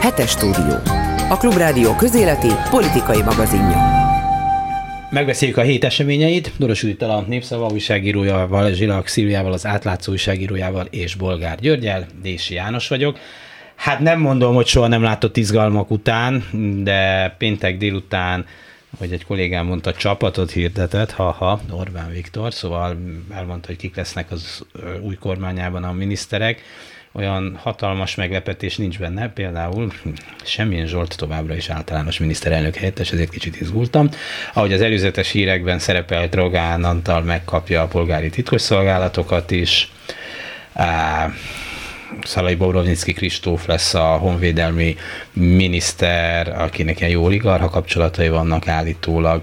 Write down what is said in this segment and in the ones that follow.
Hetes stúdió. A Klubrádió közéleti politikai magazinja. Megbeszéljük a hét eseményeit. Doros Judittal a Népszava újságírójával, Zsilak Szilviával, az átlátszó újságírójával és Bolgár Györgyel. Dési János vagyok. Hát nem mondom, hogy soha nem látott izgalmak után, de péntek délután hogy egy kollégám mondta, csapatot hirdetett, ha-ha, Orbán Viktor, szóval elmondta, hogy kik lesznek az új kormányában a miniszterek. Olyan hatalmas meglepetés nincs benne, például semmilyen Zsolt továbbra is általános miniszterelnök helyettes, ezért kicsit izgultam. Ahogy az előzetes hírekben szerepelt, Rogán Antal megkapja a polgári titkosszolgálatokat is. Szalai Bobrovnicki Kristóf lesz a honvédelmi miniszter, akinek ilyen jó oligarha kapcsolatai vannak állítólag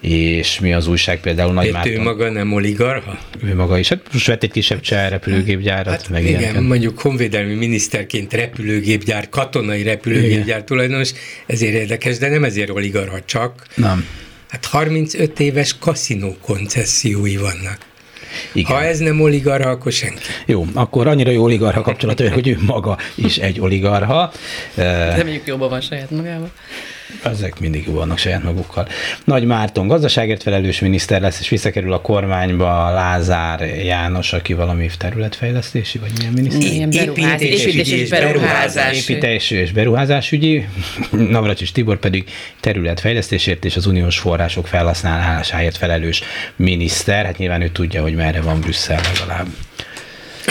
és mi az újság például Nagy Márton. Ő maga nem oligarha? Ő maga is. Hát most vett egy kisebb cseh repülőgépgyárat. Hát meg igen, ilyenken. mondjuk honvédelmi miniszterként repülőgépgyár, katonai repülőgépgyár igen. tulajdonos, ezért érdekes, de nem ezért oligarha csak. Nem. Hát 35 éves kaszinó koncessziói vannak. Igen. Ha ez nem oligarha, akkor senki. Jó, akkor annyira jó oligarha kapcsolat, hogy ő maga is egy oligarha. Reméljük jobban van saját magával. Ezek mindig vannak saját magukkal. Nagy Márton gazdaságért felelős miniszter lesz, és visszakerül a kormányba Lázár János, aki valami területfejlesztési, vagy milyen miniszter? Ilyen építési és beruházás. Építési és beruházásügyi. Navracsis Tibor pedig területfejlesztésért és az uniós források felhasználásáért felelős miniszter. Hát nyilván ő tudja, hogy merre van Brüsszel legalább.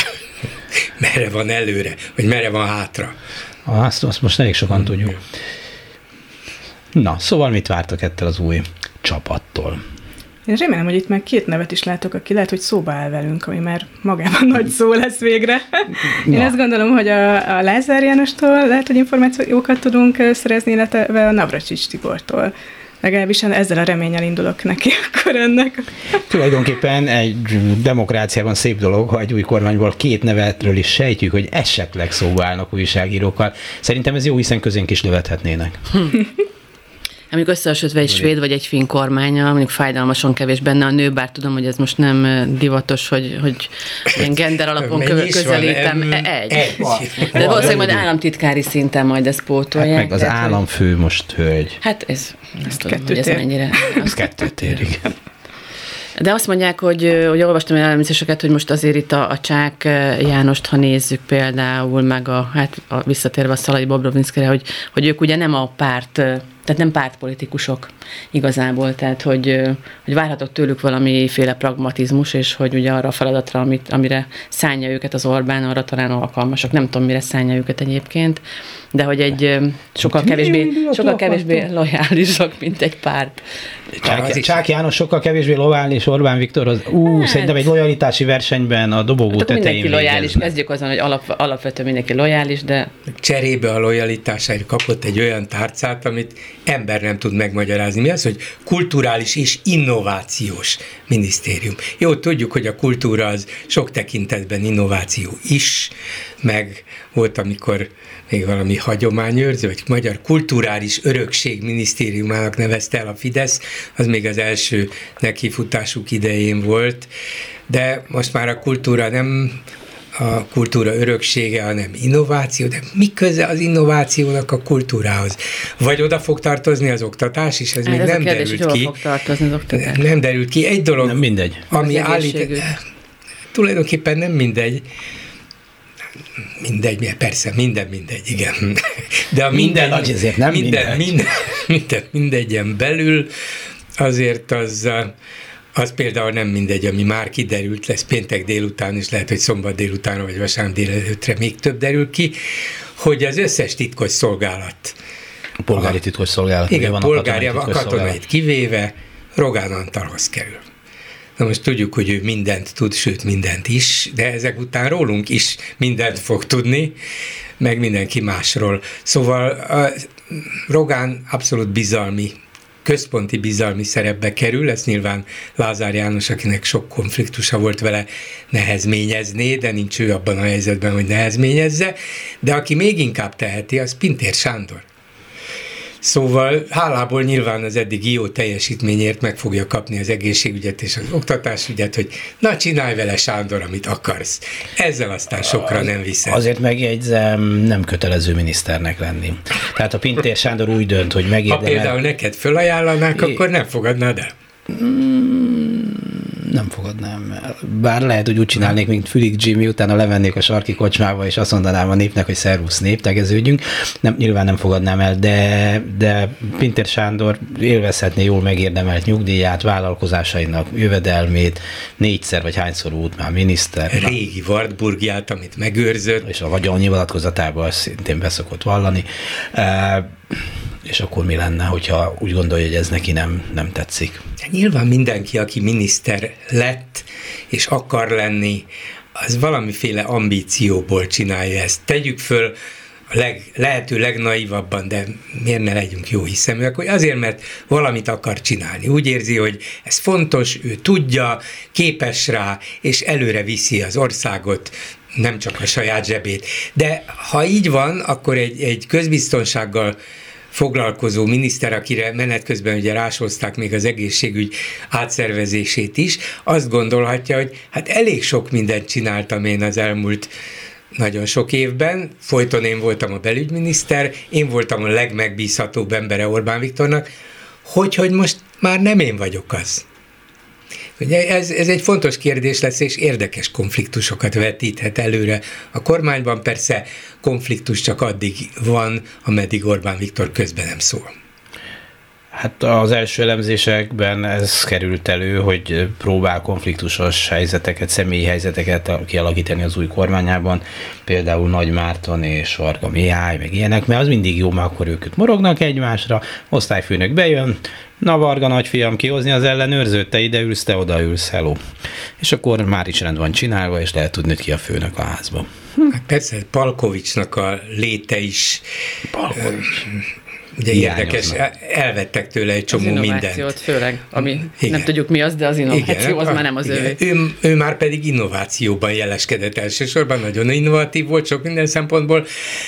merre van előre, vagy merre van hátra. Azt, azt most elég sokan tudjuk. Na, szóval mit vártak ettől az új csapattól? Én remélem, hogy itt már két nevet is látok, aki lehet, hogy szóba áll velünk, ami már magában nagy szó lesz végre. Én azt gondolom, hogy a, a Lázár Jánostól lehet, hogy információkat tudunk szerezni, illetve a Navracsics Tibortól. Legalábbis ezzel a reményel indulok neki akkor ennek. Tulajdonképpen egy demokráciában szép dolog, ha egy új kormányból két nevetről is sejtjük, hogy esetleg szóba állnak újságírókkal. Szerintem ez jó, hiszen közénk is lövethetnének. Amikor összehasonlítva egy svéd vagy egy finn kormánya, mondjuk fájdalmasan kevés benne a nő, bár tudom, hogy ez most nem divatos, hogy, hogy ilyen gender alapon Mennyi közelítem. Van, e, egy. egy. De valószínűleg majd államtitkári szinten majd ezt pótolják. Hát meg az tehát, államfő most hölgy. Hát ez, ezt tudom, hogy ez mennyire. Ez kettőt ér, igen. De azt mondják, hogy, hogy olvastam el elemzéseket, hogy most azért itt a, a Csák Jánost, ha nézzük például, meg a, hát a, visszatérve a Szalai Bobrovinszkere, hogy, hogy ők ugye nem a párt tehát nem pártpolitikusok igazából, tehát hogy, hogy várhatok tőlük valamiféle pragmatizmus, és hogy ugye arra a feladatra, amit, amire szánja őket az Orbán, arra talán alkalmasak. Nem tudom, mire szánja őket egyébként, de hogy egy sokkal kevésbé, sokkal kevésbé lojálisak, mint egy párt. Csák, Csák János sokkal kevésbé lojális, Orbán Viktor, az, ú, hát, szerintem egy lojalitási versenyben a dobogó hát, tetején Mindenki lojális, kezdjük azon, hogy alap, alapvetően mindenki lojális, de... Cserébe a lojalitásáért kapott egy olyan tárcát, amit ember nem tud megmagyarázni. Mi az, hogy kulturális és innovációs minisztérium. Jó, tudjuk, hogy a kultúra az sok tekintetben innováció is, meg volt, amikor még valami hagyományőrző, vagy Magyar Kulturális Örökség Minisztériumának nevezte el a Fidesz, az még az első nekifutásuk idején volt, de most már a kultúra nem a kultúra öröksége, hanem innováció, de mi köze az innovációnak a kultúrához? Vagy oda fog tartozni az oktatás is, ez hát még ez nem kérdés, derült ki. Fog tartozni az oktatás? Nem derült ki. Egy dolog, nem mindegy. ami állít, tulajdonképpen nem mindegy, mindegy, persze, minden mindegy, igen. De a minden, minden azért nem minden, minden, minden, mindegyen belül azért az az például nem mindegy, ami már kiderült, lesz péntek délután, és lehet, hogy szombat délután, vagy vasárnap délelőttre még több derül ki, hogy az összes titkos szolgálat, a polgári titkos szolgálat. Igen, van polgári, a, a katonait kivéve Rogán Antalhoz kerül. Na most tudjuk, hogy ő mindent tud, sőt mindent is, de ezek után rólunk is mindent fog tudni, meg mindenki másról. Szóval a Rogán abszolút bizalmi központi bizalmi szerepbe kerül, ezt nyilván Lázár János, akinek sok konfliktusa volt vele, nehezményezné, de nincs ő abban a helyzetben, hogy nehezményezze, de aki még inkább teheti, az Pintér Sándor. Szóval hálából nyilván az eddigi jó teljesítményért meg fogja kapni az egészségügyet és az oktatásügyet, hogy na csinálj vele Sándor, amit akarsz. Ezzel aztán sokra nem viszed. Azért megjegyzem, nem kötelező miniszternek lenni. Tehát a Pintér Sándor úgy dönt, hogy megérdemel... Ha például neked fölajánlanák, é... akkor nem fogadnád el? Mm, nem fogadnám el. Bár lehet, hogy úgy csinálnék, mint Fülig Jimmy, utána levennék a sarki kocsmába, és azt mondanám a népnek, hogy szervusz nép, tegeződjünk. Nem, nyilván nem fogadnám el, de, de Pinter Sándor élvezhetné jól megérdemelt nyugdíját, vállalkozásainak jövedelmét, négyszer vagy hányszor út már miniszter. Régi Wartburgját, amit megőrzött. És a vagyon nyilatkozatában szintén beszokott vallani. Uh, és akkor mi lenne, hogyha úgy gondolja, hogy ez neki nem, nem tetszik? Nyilván mindenki, aki miniszter lett, és akar lenni, az valamiféle ambícióból csinálja ezt. Tegyük föl a leg, lehető legnaivabban, de miért ne legyünk jó hiszeműek, hogy azért, mert valamit akar csinálni. Úgy érzi, hogy ez fontos, ő tudja, képes rá, és előre viszi az országot, nem csak a saját zsebét. De ha így van, akkor egy, egy közbiztonsággal foglalkozó miniszter, akire menet közben ugye rásozták még az egészségügy átszervezését is, azt gondolhatja, hogy hát elég sok mindent csináltam én az elmúlt nagyon sok évben, folyton én voltam a belügyminiszter, én voltam a legmegbízhatóbb embere Orbán Viktornak, hogy, hogy most már nem én vagyok az. Ugye ez, ez egy fontos kérdés lesz, és érdekes konfliktusokat vetíthet előre. A kormányban persze konfliktus csak addig van, ameddig Orbán Viktor közben nem szól. Hát az első elemzésekben ez került elő, hogy próbál konfliktusos helyzeteket, személyi helyzeteket kialakítani az új kormányában, például Nagy Márton és Varga Mihály, meg ilyenek, mert az mindig jó, mert akkor ők morognak egymásra, osztályfőnök bejön, na Varga nagyfiam, kihozni az ellenőrzőt, te ide ülsz, te oda ülsz, hello. És akkor már is rend van csinálva, és lehet tudni, hogy ki a főnök a házban. Hát persze, Palkovicsnak a léte is Palkovics. Ugye érdekes, elvettek tőle egy csomó az mindent. főleg, ami igen. nem tudjuk mi az, de az innováció igen, az a, már nem az igen. ő. ő. Ő már pedig innovációban jeleskedett elsősorban, nagyon innovatív volt sok minden szempontból,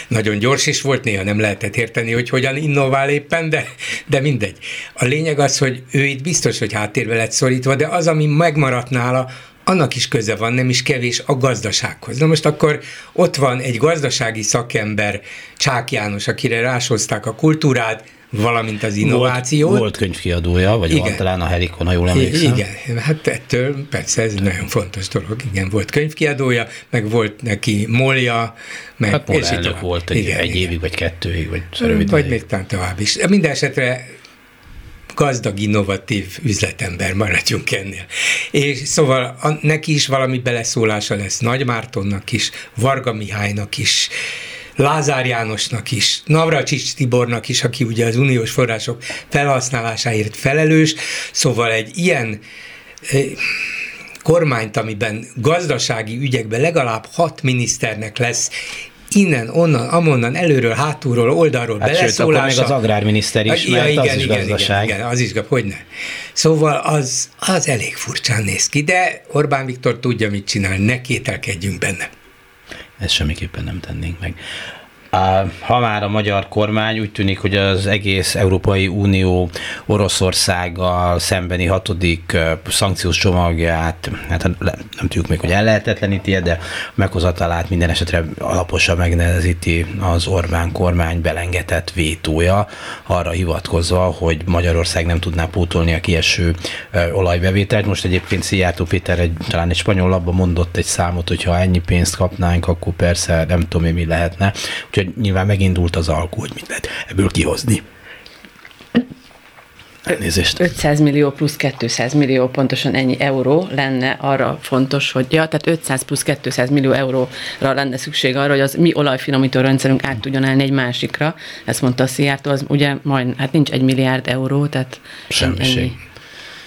nagyon gyors is volt, néha nem lehetett érteni, hogy hogyan innovál éppen, de, de mindegy. A lényeg az, hogy ő itt biztos, hogy háttérbe lett szorítva, de az, ami megmaradt nála, annak is köze van, nem is kevés a gazdasághoz. Na most akkor ott van egy gazdasági szakember, Csák János, akire rásozták a kultúrát, valamint az innovációt. Volt, volt könyvkiadója, vagy igen. van talán a Helikon, ha jól emlékszem. Igen, hát ettől persze ez nagyon fontos dolog. Igen, volt könyvkiadója, meg volt neki molja, meg hát és elnök volt egy, igen, egy igen. évig, vagy kettőig, vagy rövid Vagy még talán tovább is. Minden esetre gazdag, innovatív üzletember, maradjunk ennél. És szóval a, neki is valami beleszólása lesz, Nagy Mártonnak is, Varga Mihálynak is, Lázár Jánosnak is, Navracsics Tibornak is, aki ugye az uniós források felhasználásáért felelős, szóval egy ilyen eh, kormányt, amiben gazdasági ügyekben legalább hat miniszternek lesz innen, onnan, amonnan, előről, hátulról, oldalról hát beleszólása. Sőt, még az agrárminiszter is, ja, mert igen, az is igen, gazdaság. Igen, igen, az is, hogy ne. Szóval az, az elég furcsán néz ki, de Orbán Viktor tudja, mit csinál, ne kételkedjünk benne. Ezt semmiképpen nem tennénk meg. Ha már a magyar kormány úgy tűnik, hogy az egész Európai Unió Oroszországgal szembeni hatodik szankciós csomagját, hát nem tudjuk még, hogy ellehetetleníti, de meghozatalát minden esetre alaposan megnehezíti az Orbán kormány belengetett vétója, arra hivatkozva, hogy Magyarország nem tudná pótolni a kieső olajbevételt. Most egyébként Szijjártó Péter egy, talán egy spanyol labba mondott egy számot, hogy ha ennyi pénzt kapnánk, akkor persze nem tudom mi lehetne. Úgyhogy Úgyhogy nyilván megindult az alkú, hogy mit lehet ebből kihozni. Elnézést. 500 millió plusz 200 millió, pontosan ennyi euró lenne arra fontos, hogy ja, tehát 500 plusz 200 millió euróra lenne szükség arra, hogy az mi olajfinomító rendszerünk át tudjon állni egy másikra. Ezt mondta a Szijjártó, az ugye majd, hát nincs egy milliárd euró, tehát Semmiség. Ennyi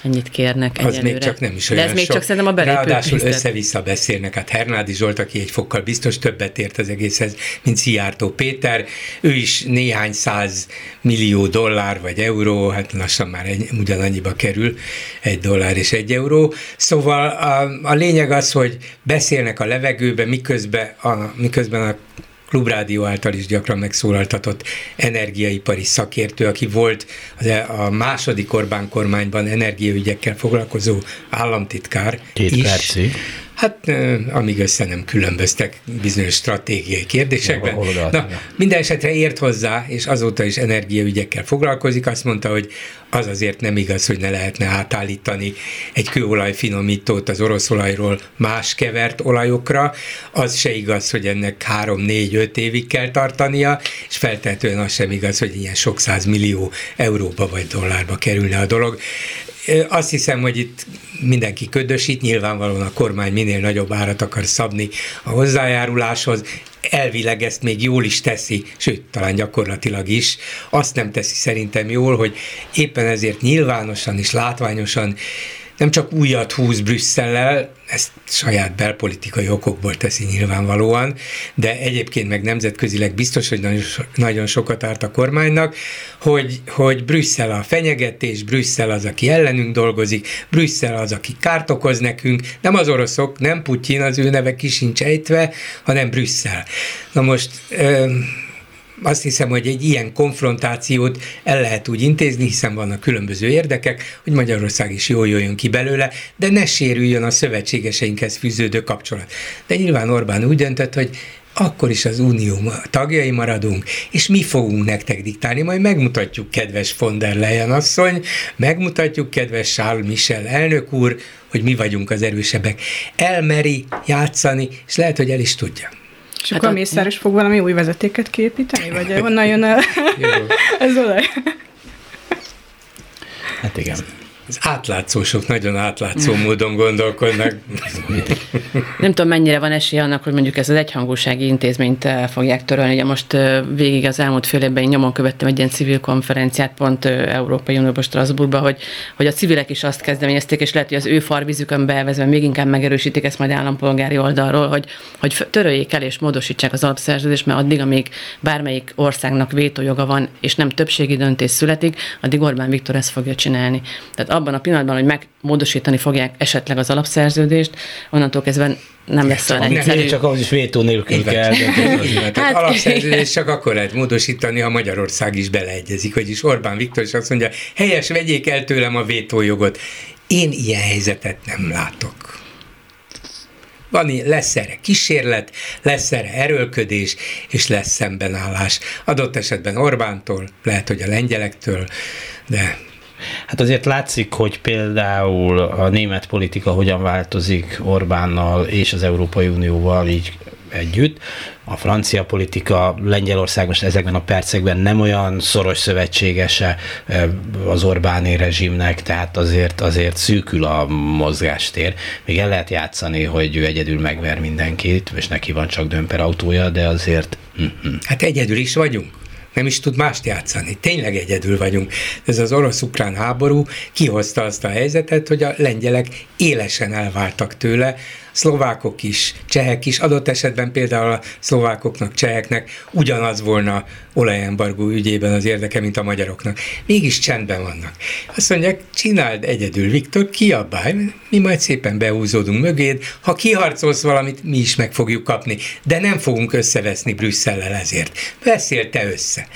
ennyit kérnek Az egyelőre. még csak nem is olyan De ez még sok. csak szerintem a belépő Ráadásul össze-vissza beszélnek. Hát Hernádi Zsolt, aki egy fokkal biztos többet ért az egészhez, mint Szijjártó Péter. Ő is néhány száz millió dollár vagy euró, hát lassan már egy, ugyanannyiba kerül, egy dollár és egy euró. Szóval a, a lényeg az, hogy beszélnek a levegőbe, miközben a, miközben a Klubrádió által is gyakran megszólaltatott energiaipari szakértő, aki volt e- a második Orbán kormányban energiaügyekkel foglalkozó államtitkár Két is. percig. Hát amíg össze nem különböztek bizonyos stratégiai kérdésekben. Ja, Na, minden esetre ért hozzá, és azóta is energiaügyekkel foglalkozik. Azt mondta, hogy az azért nem igaz, hogy ne lehetne átállítani egy kőolaj finomítót az orosz olajról más kevert olajokra. Az se igaz, hogy ennek 3-4-5 évig kell tartania, és feltehetően az sem igaz, hogy ilyen sok száz millió euróba vagy dollárba kerülne a dolog. Azt hiszem, hogy itt mindenki ködösít, nyilvánvalóan a kormány minél nagyobb árat akar szabni a hozzájáruláshoz, elvileg ezt még jól is teszi, sőt, talán gyakorlatilag is. Azt nem teszi szerintem jól, hogy éppen ezért nyilvánosan és látványosan nem csak újat húz Brüsszellel, ezt saját belpolitikai okokból teszi nyilvánvalóan, de egyébként meg nemzetközileg biztos, hogy nagyon sokat árt a kormánynak, hogy, hogy Brüsszel a fenyegetés, Brüsszel az, aki ellenünk dolgozik, Brüsszel az, aki kárt okoz nekünk, nem az oroszok, nem Putyin, az ő neve kisincs ejtve, hanem Brüsszel. Na most azt hiszem, hogy egy ilyen konfrontációt el lehet úgy intézni, hiszen vannak különböző érdekek, hogy Magyarország is jól jöjjön ki belőle, de ne sérüljön a szövetségeseinkhez fűződő kapcsolat. De nyilván Orbán úgy döntött, hogy akkor is az unió tagjai maradunk, és mi fogunk nektek diktálni, majd megmutatjuk, kedves von der Leyen asszony, megmutatjuk, kedves Charles Michel elnök úr, hogy mi vagyunk az erősebbek. Elmeri játszani, és lehet, hogy el is tudja. És hát akkor a Mészáros fog valami új vezetéket képíteni? Vagy honnan jön a, az olaj? Hát igen az átlátszósok nagyon átlátszó módon gondolkodnak. Nem tudom, mennyire van esély annak, hogy mondjuk ez az egyhangúsági intézményt eh, fogják törölni. Ugye most eh, végig az elmúlt fél évben én nyomon követtem egy ilyen civil konferenciát pont eh, Európai Unióban, Strasbourgba, hogy, hogy a civilek is azt kezdeményezték, és lehet, hogy az ő farvizükön bevezve még inkább megerősítik ezt majd állampolgári oldalról, hogy, hogy töröljék el és módosítsák az alapszerződést, mert addig, amíg bármelyik országnak vétójoga van, és nem többségi döntés születik, addig Orbán Viktor ezt fogja csinálni. Tehát abban a pillanatban, hogy megmódosítani fogják esetleg az alapszerződést, onnantól kezdve nem lesz olyan egyszerű. Nem, csak ahhoz is vétó nélkül kell. hát, hát alapszerződést csak akkor lehet módosítani, ha Magyarország is beleegyezik, vagyis Orbán Viktor is azt mondja, helyes, vegyék el tőlem a vétójogot. Én ilyen helyzetet nem látok. Van, lesz erre kísérlet, lesz erre erőlködés, és lesz szembenállás. Adott esetben Orbántól, lehet, hogy a lengyelektől, de Hát azért látszik, hogy például a német politika hogyan változik Orbánnal és az Európai Unióval így együtt. A francia politika Lengyelország most ezekben a percekben nem olyan szoros szövetségese az Orbáni rezsimnek, tehát azért, azért szűkül a mozgástér. Még el lehet játszani, hogy ő egyedül megver mindenkit, és neki van csak dömper autója, de azért... Hát egyedül is vagyunk nem is tud mást játszani. Tényleg egyedül vagyunk. Ez az orosz-ukrán háború kihozta azt a helyzetet, hogy a lengyelek élesen elváltak tőle, szlovákok is, csehek is, adott esetben például a szlovákoknak, cseheknek ugyanaz volna olajembargó ügyében az érdeke, mint a magyaroknak. Mégis csendben vannak. Azt mondják, csináld egyedül, Viktor, kiabálj, mi majd szépen behúzódunk mögéd, ha kiharcolsz valamit, mi is meg fogjuk kapni, de nem fogunk összeveszni Brüsszellel ezért. Beszél te össze.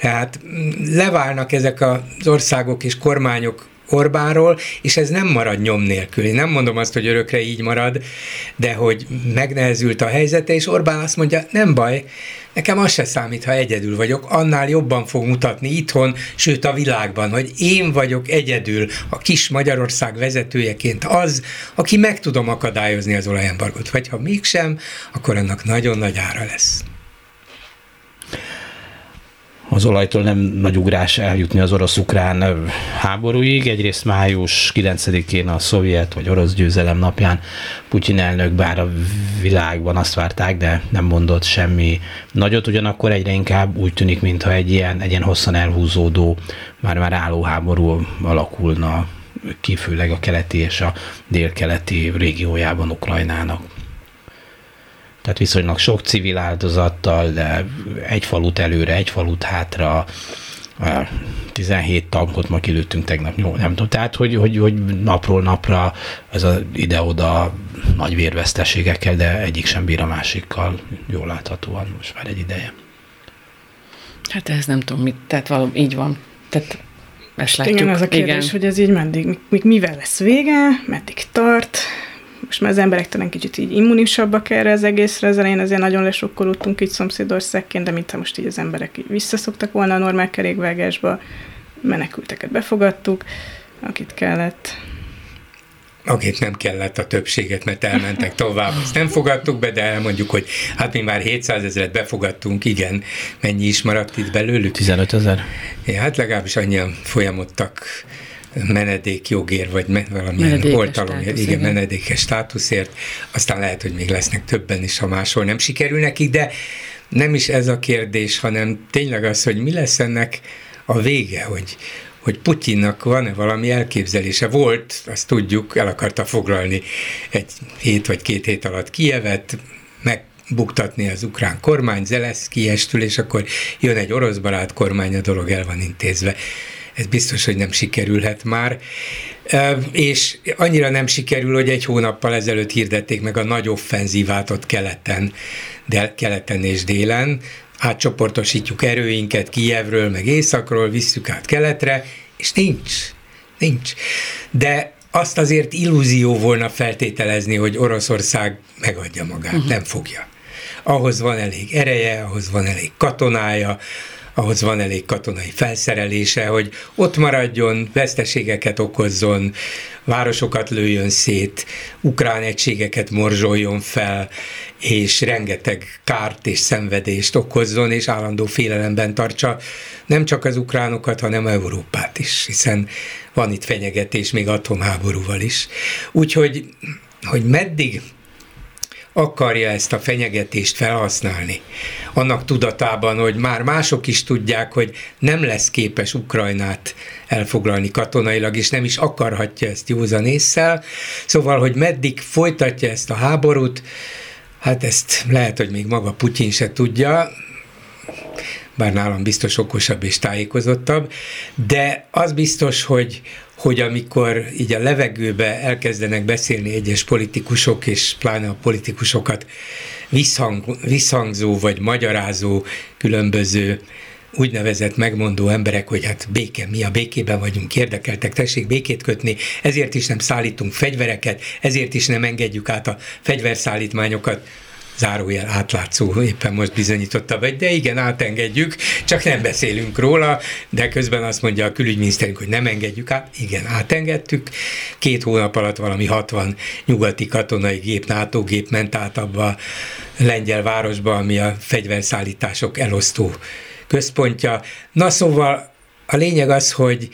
Tehát mm, leválnak ezek az országok és kormányok Orbánról, és ez nem marad nyom nélkül. Én nem mondom azt, hogy örökre így marad, de hogy megnehezült a helyzete, és Orbán azt mondja, nem baj, nekem az se számít, ha egyedül vagyok, annál jobban fog mutatni itthon, sőt a világban, hogy én vagyok egyedül a kis Magyarország vezetőjeként az, aki meg tudom akadályozni az olajembargot. Vagy ha mégsem, akkor annak nagyon nagy ára lesz az olajtól nem nagy ugrás eljutni az orosz-ukrán háborúig. Egyrészt május 9-én a szovjet vagy orosz győzelem napján Putyin elnök bár a világban azt várták, de nem mondott semmi nagyot, ugyanakkor egyre inkább úgy tűnik, mintha egy ilyen, egy ilyen hosszan elhúzódó, már-már álló háború alakulna ki, főleg a keleti és a délkeleti régiójában Ukrajnának tehát viszonylag sok civil áldozattal, de egy falut előre, egy falut hátra, 17 tankot ma kilőttünk tegnap, jó, nem tudom. Tehát, hogy, hogy, hogy napról napra ez az ide-oda nagy vérveszteségekkel, de egyik sem bír a másikkal, jól láthatóan most már egy ideje. Hát ez nem tudom mit, tehát valami így van. Tehát ezt látjuk. Igen, az a kérdés, Igen. hogy ez így meddig, mi, mivel lesz vége, meddig tart, most már az emberek talán kicsit így immunisabbak erre az egészre, az elején azért nagyon lesokkolódtunk így szomszédországként, de mintha most így az emberek így visszaszoktak volna a normál kerékvágásba, menekülteket befogadtuk, akit kellett. Akit nem kellett a többséget, mert elmentek tovább. Ezt nem fogadtuk be, de elmondjuk, hogy hát mi már 700 ezeret befogadtunk, igen. Mennyi is maradt itt belőlük? 15 ezer. Ja, hát legalábbis annyian folyamodtak menedékjogért, vagy me, valamilyen oltalom, igen, igen, menedékes státuszért, aztán lehet, hogy még lesznek többen is, ha máshol nem sikerül nekik, de nem is ez a kérdés, hanem tényleg az, hogy mi lesz ennek a vége, hogy, hogy Putyinnak van-e valami elképzelése. Volt, azt tudjuk, el akarta foglalni egy hét vagy két hét alatt Kievet, meg buktatni az ukrán kormány, Zelenszky estül, és akkor jön egy orosz barát kormány, a dolog el van intézve ez biztos, hogy nem sikerülhet már. És annyira nem sikerül, hogy egy hónappal ezelőtt hirdették meg a nagy offenzívát ott keleten, de keleten és délen, átcsoportosítjuk erőinket Kijevről, meg északról, visszük át keletre, és nincs. Nincs. De azt azért illúzió volna feltételezni, hogy Oroszország megadja magát, uh-huh. nem fogja. Ahhoz van elég ereje, ahhoz van elég katonája, ahhoz van elég katonai felszerelése, hogy ott maradjon, veszteségeket okozzon, városokat lőjön szét, ukrán egységeket morzsoljon fel, és rengeteg kárt és szenvedést okozzon, és állandó félelemben tartsa nem csak az ukránokat, hanem Európát is, hiszen van itt fenyegetés még atomháborúval is. Úgyhogy hogy meddig akarja ezt a fenyegetést felhasználni. Annak tudatában, hogy már mások is tudják, hogy nem lesz képes Ukrajnát elfoglalni katonailag, és nem is akarhatja ezt józan észsel. Szóval, hogy meddig folytatja ezt a háborút, hát ezt lehet, hogy még maga Putyin se tudja, bár nálam biztos okosabb és tájékozottabb, de az biztos, hogy hogy amikor így a levegőbe elkezdenek beszélni egyes politikusok, és pláne a politikusokat visszhang, visszhangzó vagy magyarázó különböző úgynevezett megmondó emberek, hogy hát béke, mi a békében vagyunk, érdekeltek, tessék békét kötni, ezért is nem szállítunk fegyvereket, ezért is nem engedjük át a fegyverszállítmányokat zárójel átlátszó éppen most bizonyította vagy, de igen, átengedjük, csak nem beszélünk róla, de közben azt mondja a külügyminiszterünk, hogy nem engedjük át, igen, átengedtük, két hónap alatt valami 60 nyugati katonai gép, NATO gép ment át abba a lengyel városba, ami a fegyverszállítások elosztó központja. Na szóval a lényeg az, hogy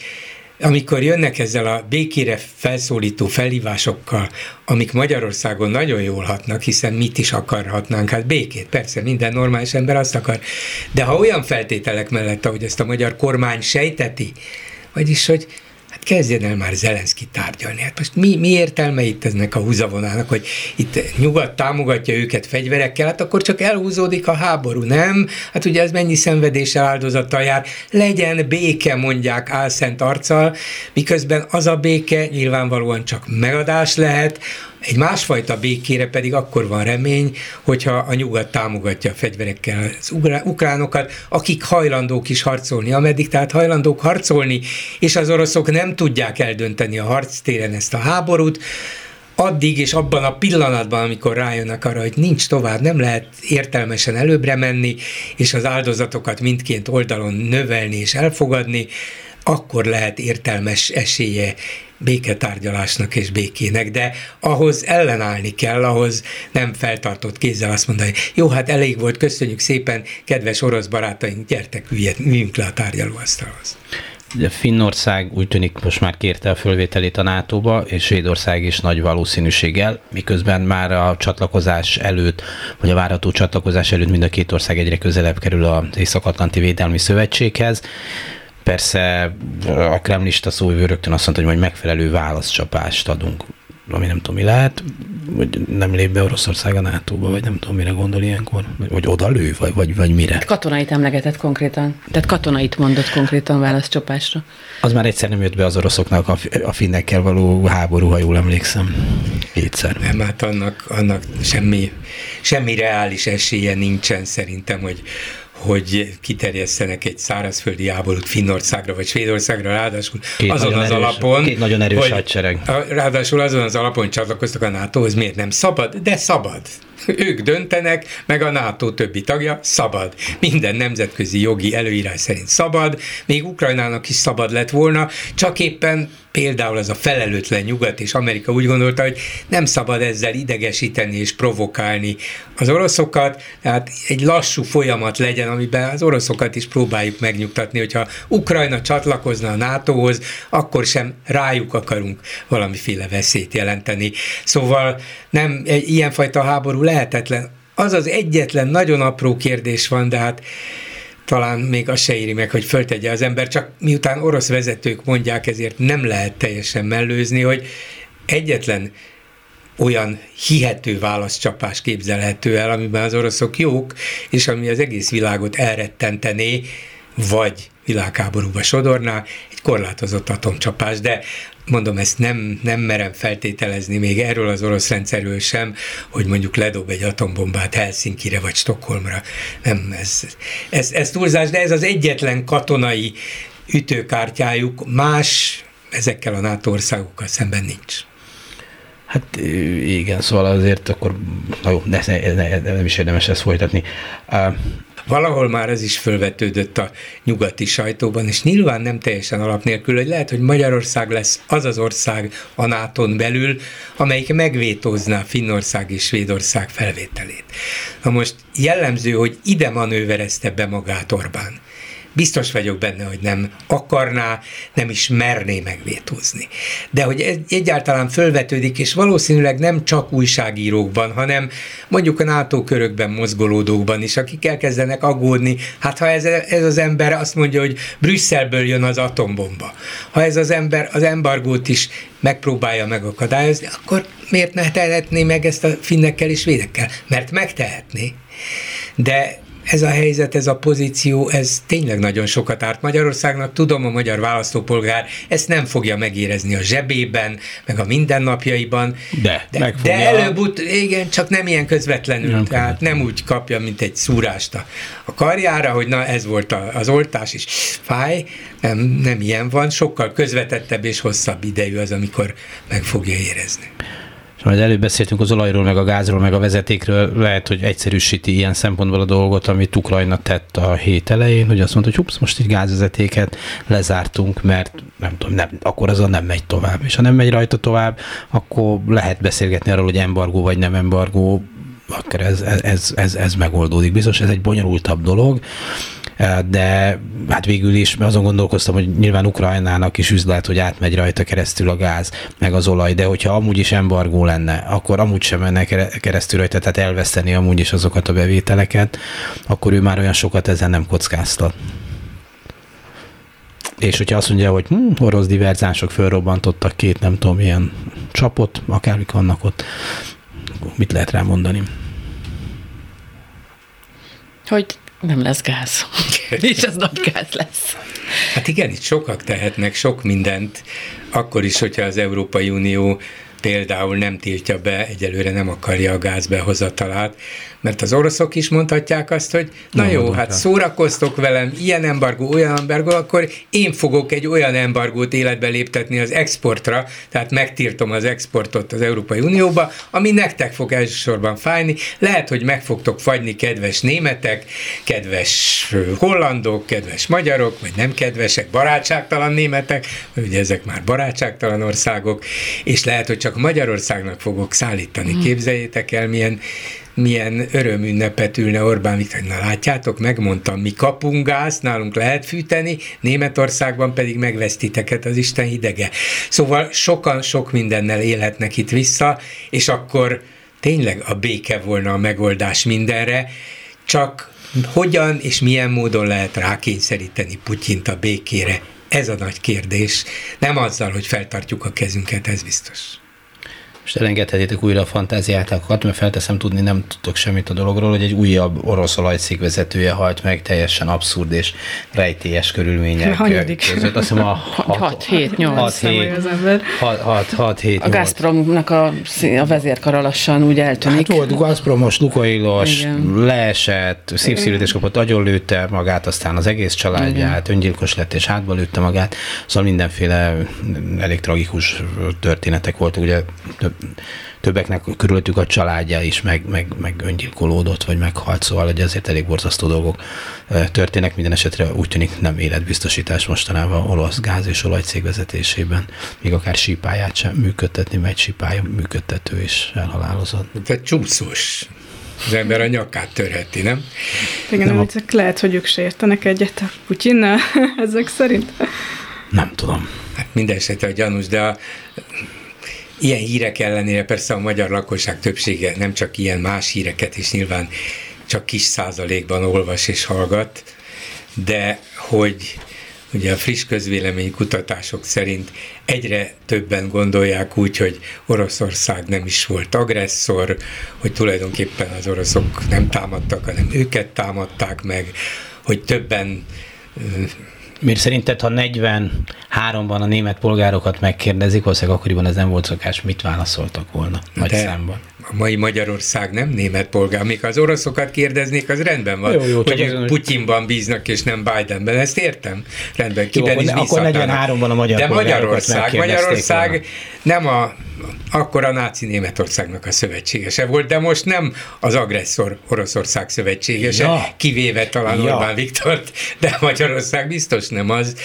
amikor jönnek ezzel a békére felszólító felhívásokkal, amik Magyarországon nagyon jól hatnak, hiszen mit is akarhatnánk, hát békét, persze minden normális ember azt akar, de ha olyan feltételek mellett, ahogy ezt a magyar kormány sejteti, vagyis, hogy hát kezdjen el már Zelenszky tárgyalni. Hát most mi, mi értelme itt eznek a húzavonának, hogy itt nyugat támogatja őket fegyverekkel, hát akkor csak elhúzódik a háború, nem? Hát ugye ez mennyi szenvedéssel áldozattal jár. Legyen béke, mondják álszent arccal, miközben az a béke nyilvánvalóan csak megadás lehet, egy másfajta békére pedig akkor van remény, hogyha a nyugat támogatja a fegyverekkel az ukránokat, akik hajlandók is harcolni, ameddig tehát hajlandók harcolni, és az oroszok nem tudják eldönteni a harctéren ezt a háborút, addig és abban a pillanatban, amikor rájönnek arra, hogy nincs tovább, nem lehet értelmesen előbbre menni, és az áldozatokat mindként oldalon növelni és elfogadni, akkor lehet értelmes esélye béketárgyalásnak és békének, de ahhoz ellenállni kell, ahhoz nem feltartott kézzel azt mondani, jó, hát elég volt, köszönjük szépen, kedves orosz barátaink, gyertek, üljünk le a tárgyalóasztalhoz. Finnország úgy tűnik most már kérte a fölvételét a NATO-ba, és Svédország is nagy valószínűséggel, miközben már a csatlakozás előtt, vagy a várható csatlakozás előtt mind a két ország egyre közelebb kerül az Észak-Atlanti Védelmi Szövetséghez. Persze a kremlista szóvivő rögtön azt mondta, hogy majd megfelelő válaszcsapást adunk. ami nem tudom mi lehet, vagy nem lép be Oroszország a NATO-ba, vagy nem tudom mire gondol ilyenkor, vagy oda lő, vagy, vagy, vagy mire. Katonait emlegetett konkrétan, tehát katonait mondott konkrétan válaszcsapásra. Az már egyszer nem jött be az oroszoknak a, a finnekkel való háború, ha jól emlékszem. Kétszer. Nem, hát annak, annak semmi, semmi reális esélye nincsen szerintem, hogy hogy kiterjesztenek egy szárazföldi háborút Finnországra vagy Svédországra, ráadásul két azon az erős, alapon, két nagyon erős hogy, hadsereg. Ráadásul azon az alapon, csatlakoztak a NATO-hoz, miért nem szabad? De szabad. Ők döntenek, meg a NATO többi tagja szabad. Minden nemzetközi jogi előírás szerint szabad, még Ukrajnának is szabad lett volna, csak éppen például az a felelőtlen nyugat és Amerika úgy gondolta, hogy nem szabad ezzel idegesíteni és provokálni az oroszokat, tehát egy lassú folyamat legyen, amiben az oroszokat is próbáljuk megnyugtatni, hogyha Ukrajna csatlakozna a NATO-hoz, akkor sem rájuk akarunk valamiféle veszélyt jelenteni. Szóval nem, egy ilyenfajta háború lehetetlen. Az az egyetlen nagyon apró kérdés van, de hát talán még azt se éri meg, hogy föltegye az ember, csak miután orosz vezetők mondják, ezért nem lehet teljesen mellőzni, hogy egyetlen olyan hihető válaszcsapás képzelhető el, amiben az oroszok jók, és ami az egész világot elrettentené, vagy világháborúba sodorná, egy korlátozott atomcsapás, de mondom, ezt nem, nem merem feltételezni még erről az orosz rendszerről sem, hogy mondjuk ledob egy atombombát Helsinkire vagy Stockholmra. Nem, ez, ez, ez túlzás, de ez az egyetlen katonai ütőkártyájuk, más ezekkel a NATO országokkal szemben nincs. Hát igen, szóval azért akkor, na jó, ne, ne, ne, nem is érdemes ezt folytatni. Valahol már ez is fölvetődött a nyugati sajtóban, és nyilván nem teljesen alap nélkül, hogy lehet, hogy Magyarország lesz az az ország a nato belül, amelyik megvétózná Finnország és Svédország felvételét. Na most jellemző, hogy ide manőverezte be magát Orbán biztos vagyok benne, hogy nem akarná, nem is merné megvétózni. De hogy egyáltalán fölvetődik, és valószínűleg nem csak újságírókban, hanem mondjuk a NATO körökben mozgolódókban is, akik elkezdenek aggódni, hát ha ez, ez az ember azt mondja, hogy Brüsszelből jön az atombomba, ha ez az ember az embargót is megpróbálja megakadályozni, akkor miért ne tehetné meg ezt a finnekkel és védekkel? Mert megtehetné. De ez a helyzet, ez a pozíció, ez tényleg nagyon sokat árt Magyarországnak. Tudom, a magyar választópolgár ezt nem fogja megérezni a zsebében, meg a mindennapjaiban. De, de, de előbb, igen, csak nem ilyen közvetlenül. Nem tehát közvetlenül. nem úgy kapja, mint egy szúrást a, a karjára, hogy na ez volt a, az oltás, és fáj. Nem, nem ilyen van, sokkal közvetettebb és hosszabb idejű az, amikor meg fogja érezni. És majd előbb beszéltünk az olajról, meg a gázról, meg a vezetékről, lehet, hogy egyszerűsíti ilyen szempontból a dolgot, amit Ukrajna tett a hét elején, hogy azt mondta, hogy hups, most egy gázvezetéket lezártunk, mert nem tudom, nem, akkor azon nem megy tovább. És ha nem megy rajta tovább, akkor lehet beszélgetni arról, hogy embargó vagy nem embargó, akkor ez, ez, ez, ez megoldódik. Biztos ez egy bonyolultabb dolog, de hát végül is azon gondolkoztam, hogy nyilván Ukrajnának is üzlet, hogy átmegy rajta keresztül a gáz, meg az olaj, de hogyha amúgy is embargó lenne, akkor amúgy sem menne keresztül rajta, tehát elveszteni amúgy is azokat a bevételeket, akkor ő már olyan sokat ezen nem kockáztat. És hogyha azt mondja, hogy hm, orosz diverzánsok fölrobbantottak két nem tudom milyen csapot, akármik vannak ott, mit lehet rá mondani? Hogy nem lesz gáz. És ez nagy gáz lesz. Hát igen, itt sokak tehetnek sok mindent, akkor is, hogyha az Európai Unió például nem tiltja be, egyelőre nem akarja a gáz behozatalát, mert az oroszok is mondhatják azt, hogy na jó, jó hát szórakoztok velem, ilyen embargó, olyan embargó, akkor én fogok egy olyan embargót életbe léptetni az exportra, tehát megtiltom az exportot az Európai Unióba, ami nektek fog elsősorban fájni. Lehet, hogy meg fogtok fagyni kedves németek, kedves hollandok, kedves magyarok, vagy nem kedvesek, barátságtalan németek, ugye ezek már barátságtalan országok, és lehet, hogy csak Magyarországnak fogok szállítani. Mm. Képzeljétek el, milyen milyen örömünnepet ülne Orbán Viktor. Na látjátok, megmondtam, mi kapunk gáz, nálunk lehet fűteni, Németországban pedig megvesztiteket az Isten hidege. Szóval sokan sok mindennel élhetnek itt vissza, és akkor tényleg a béke volna a megoldás mindenre, csak hogyan és milyen módon lehet rákényszeríteni Putyint a békére? Ez a nagy kérdés. Nem azzal, hogy feltartjuk a kezünket, ez biztos. Most elengedhetitek újra a fantáziátokat, mert felteszem tudni, nem tudok semmit a dologról, hogy egy újabb orosz olajcég vezetője halt meg teljesen abszurd és rejtélyes körülmények Hanyadik? között. Azt hiszem a 6, 7, 8. 6, 7, A Gazpromnak a, a vezérkara lassan úgy eltűnik. Hát volt Gazpromos, Lukailos, leesett, szívszívülés kapott, agyonlőtte magát, aztán az egész családját, Igen. öngyilkos lett és hátba lőtte magát. Szóval mindenféle elég tragikus történetek voltak. Ugye több, többeknek körülöttük a családja is meg, meg, meg öngyilkolódott, vagy meghalt, szóval hogy azért elég borzasztó dolgok történnek. Minden esetre úgy tűnik nem életbiztosítás mostanában olasz gáz és olajcég vezetésében, még akár sípáját sem működtetni, mert egy sípája működtető is elhalálozott. Tehát csúszós az ember a nyakát törheti, nem? Igen, nem, a... lehet, hogy ők sértenek egyet a Putyinnal, ezek szerint. Nem tudom. Hát minden esetre a gyanús, de a, ilyen hírek ellenére persze a magyar lakosság többsége nem csak ilyen más híreket is nyilván csak kis százalékban olvas és hallgat, de hogy ugye a friss közvélemény kutatások szerint egyre többen gondolják úgy, hogy Oroszország nem is volt agresszor, hogy tulajdonképpen az oroszok nem támadtak, hanem őket támadták meg, hogy többen Miért szerinted, ha 43-ban a német polgárokat megkérdezik, valószínűleg akkoriban ez nem volt szokás, mit válaszoltak volna nagy De számban? A mai Magyarország nem német polgár. Még az oroszokat kérdeznék, az rendben van. Jó, jó, hogy ők Putyinban bíznak, és nem Bidenben. Ezt értem. Rendben, kiben jó, is Akkor 43-ban a magyar De Magyarország, Magyarország nem a akkor a náci Németországnak a szövetségese volt, de most nem az agresszor Oroszország szövetségese, ja. kivéve talán ja. Orbán Viktort, de Magyarország biztos nem az,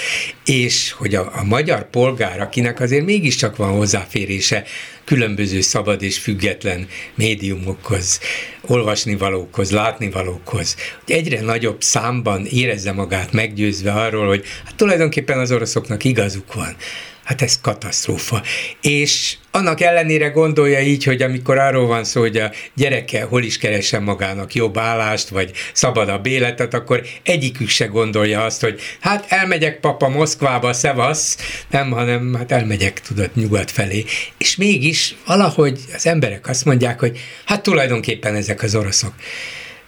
és hogy a, a magyar polgár, akinek azért mégiscsak van hozzáférése különböző szabad és független médiumokhoz, olvasnivalókhoz, látnivalókhoz, hogy egyre nagyobb számban érezze magát meggyőzve arról, hogy hát tulajdonképpen az oroszoknak igazuk van Hát ez katasztrófa. És annak ellenére gondolja így, hogy amikor arról van szó, hogy a gyereke hol is keresen magának jobb állást, vagy szabadabb életet, akkor egyikük se gondolja azt, hogy hát elmegyek papa Moszkvába, szevasz, nem, hanem hát elmegyek, tudod, nyugat felé. És mégis valahogy az emberek azt mondják, hogy hát tulajdonképpen ezek az oroszok.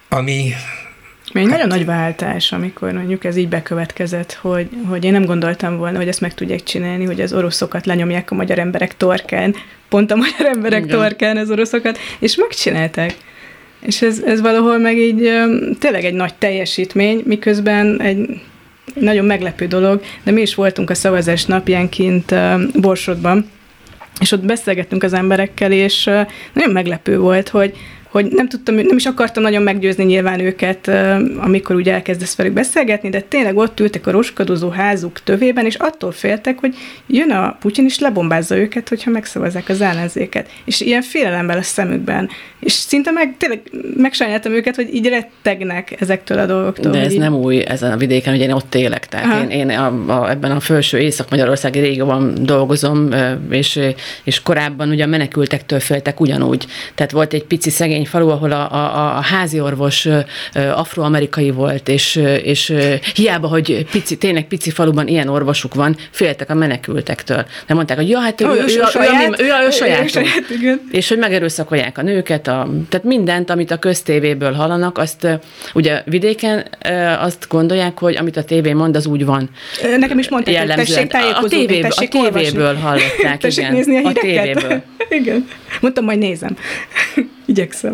Ami egy hát, nagyon nagy váltás, amikor mondjuk ez így bekövetkezett, hogy, hogy én nem gondoltam volna, hogy ezt meg tudják csinálni, hogy az oroszokat lenyomják a magyar emberek torkán, pont a magyar emberek Igen. torkán az oroszokat, és megcsinálták. És ez, ez valahol meg így tényleg egy nagy teljesítmény, miközben egy nagyon meglepő dolog, de mi is voltunk a szavazás napjánként Borsodban, és ott beszélgettünk az emberekkel, és nagyon meglepő volt, hogy hogy nem tudtam, nem is akartam nagyon meggyőzni nyilván őket, amikor ugye elkezdesz velük beszélgetni, de tényleg ott ültek a roskadozó házuk tövében, és attól féltek, hogy jön a Putyin, és lebombázza őket, hogyha megszavazzák az ellenzéket. És ilyen félelemben a szemükben. És szinte meg, tényleg megsajnáltam őket, hogy így rettegnek ezektől a dolgoktól. De ez így... nem új ezen a vidéken, ugye én ott élek, tehát én, én a, a, ebben a felső észak-magyarországi régióban dolgozom, és, és korábban ugye a menekültektől féltek ugyanúgy. Tehát volt egy pici szegény falu, ahol a, a, a házi orvos afroamerikai volt, és, és hiába, hogy pici, tényleg pici faluban ilyen orvosuk van, féltek a menekültektől. De mondták, hogy ja, hát ő, ő, ő, ő, saját, ő, ő, ő, saját, saját és hogy megerőszakolják a nőket, a, tehát mindent, amit a köztévéből hallanak, azt ugye vidéken azt gondolják, hogy amit a tévé mond, az úgy van. Nekem is mondták, hogy tessék tájékozódni, a, tévéből, tessék a tévéből hallották, tessék igen. nézni a, a tévéből. igen. Mondtam, majd nézem. Igyekszem.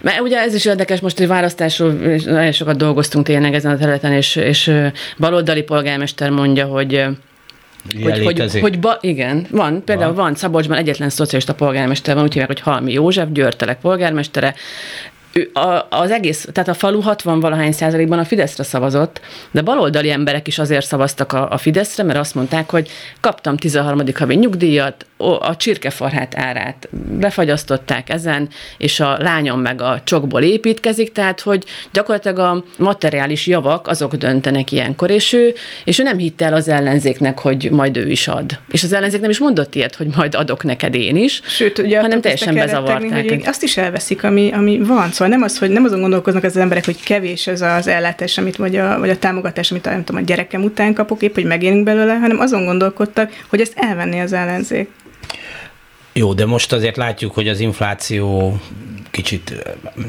Mert ugye ez is érdekes, most egy választásról nagyon sokat dolgoztunk tényleg ezen a területen, és, és baloldali polgármester mondja, hogy hogy, hogy, hogy ba, igen, van, például van. van Szabolcsban egyetlen szocialista polgármester van, úgy hívják, hogy Halmi József, Győrtelek polgármestere, ő, a, az egész, tehát a falu 60 valahány százalékban a Fideszre szavazott, de baloldali emberek is azért szavaztak a, a Fideszre, mert azt mondták, hogy kaptam 13. havi nyugdíjat, a csirkefarhát árát befagyasztották ezen, és a lányom meg a csokból építkezik, tehát hogy gyakorlatilag a materiális javak azok döntenek ilyenkor, és ő, és ő nem hitte el az ellenzéknek, hogy majd ő is ad. És az ellenzék nem is mondott ilyet, hogy majd adok neked én is, Sőt, ugye hanem teljesen bezavarták. Hogy azt is elveszik, ami, ami van. Szóval nem az, hogy nem azon gondolkoznak az emberek, hogy kevés az az ellátás, amit, vagy a, vagy a támogatás, amit a, nem tudom, a gyerekem után kapok, épp, hogy megélünk belőle, hanem azon gondolkodtak, hogy ezt elvenni az ellenzék. Jó, de most azért látjuk, hogy az infláció kicsit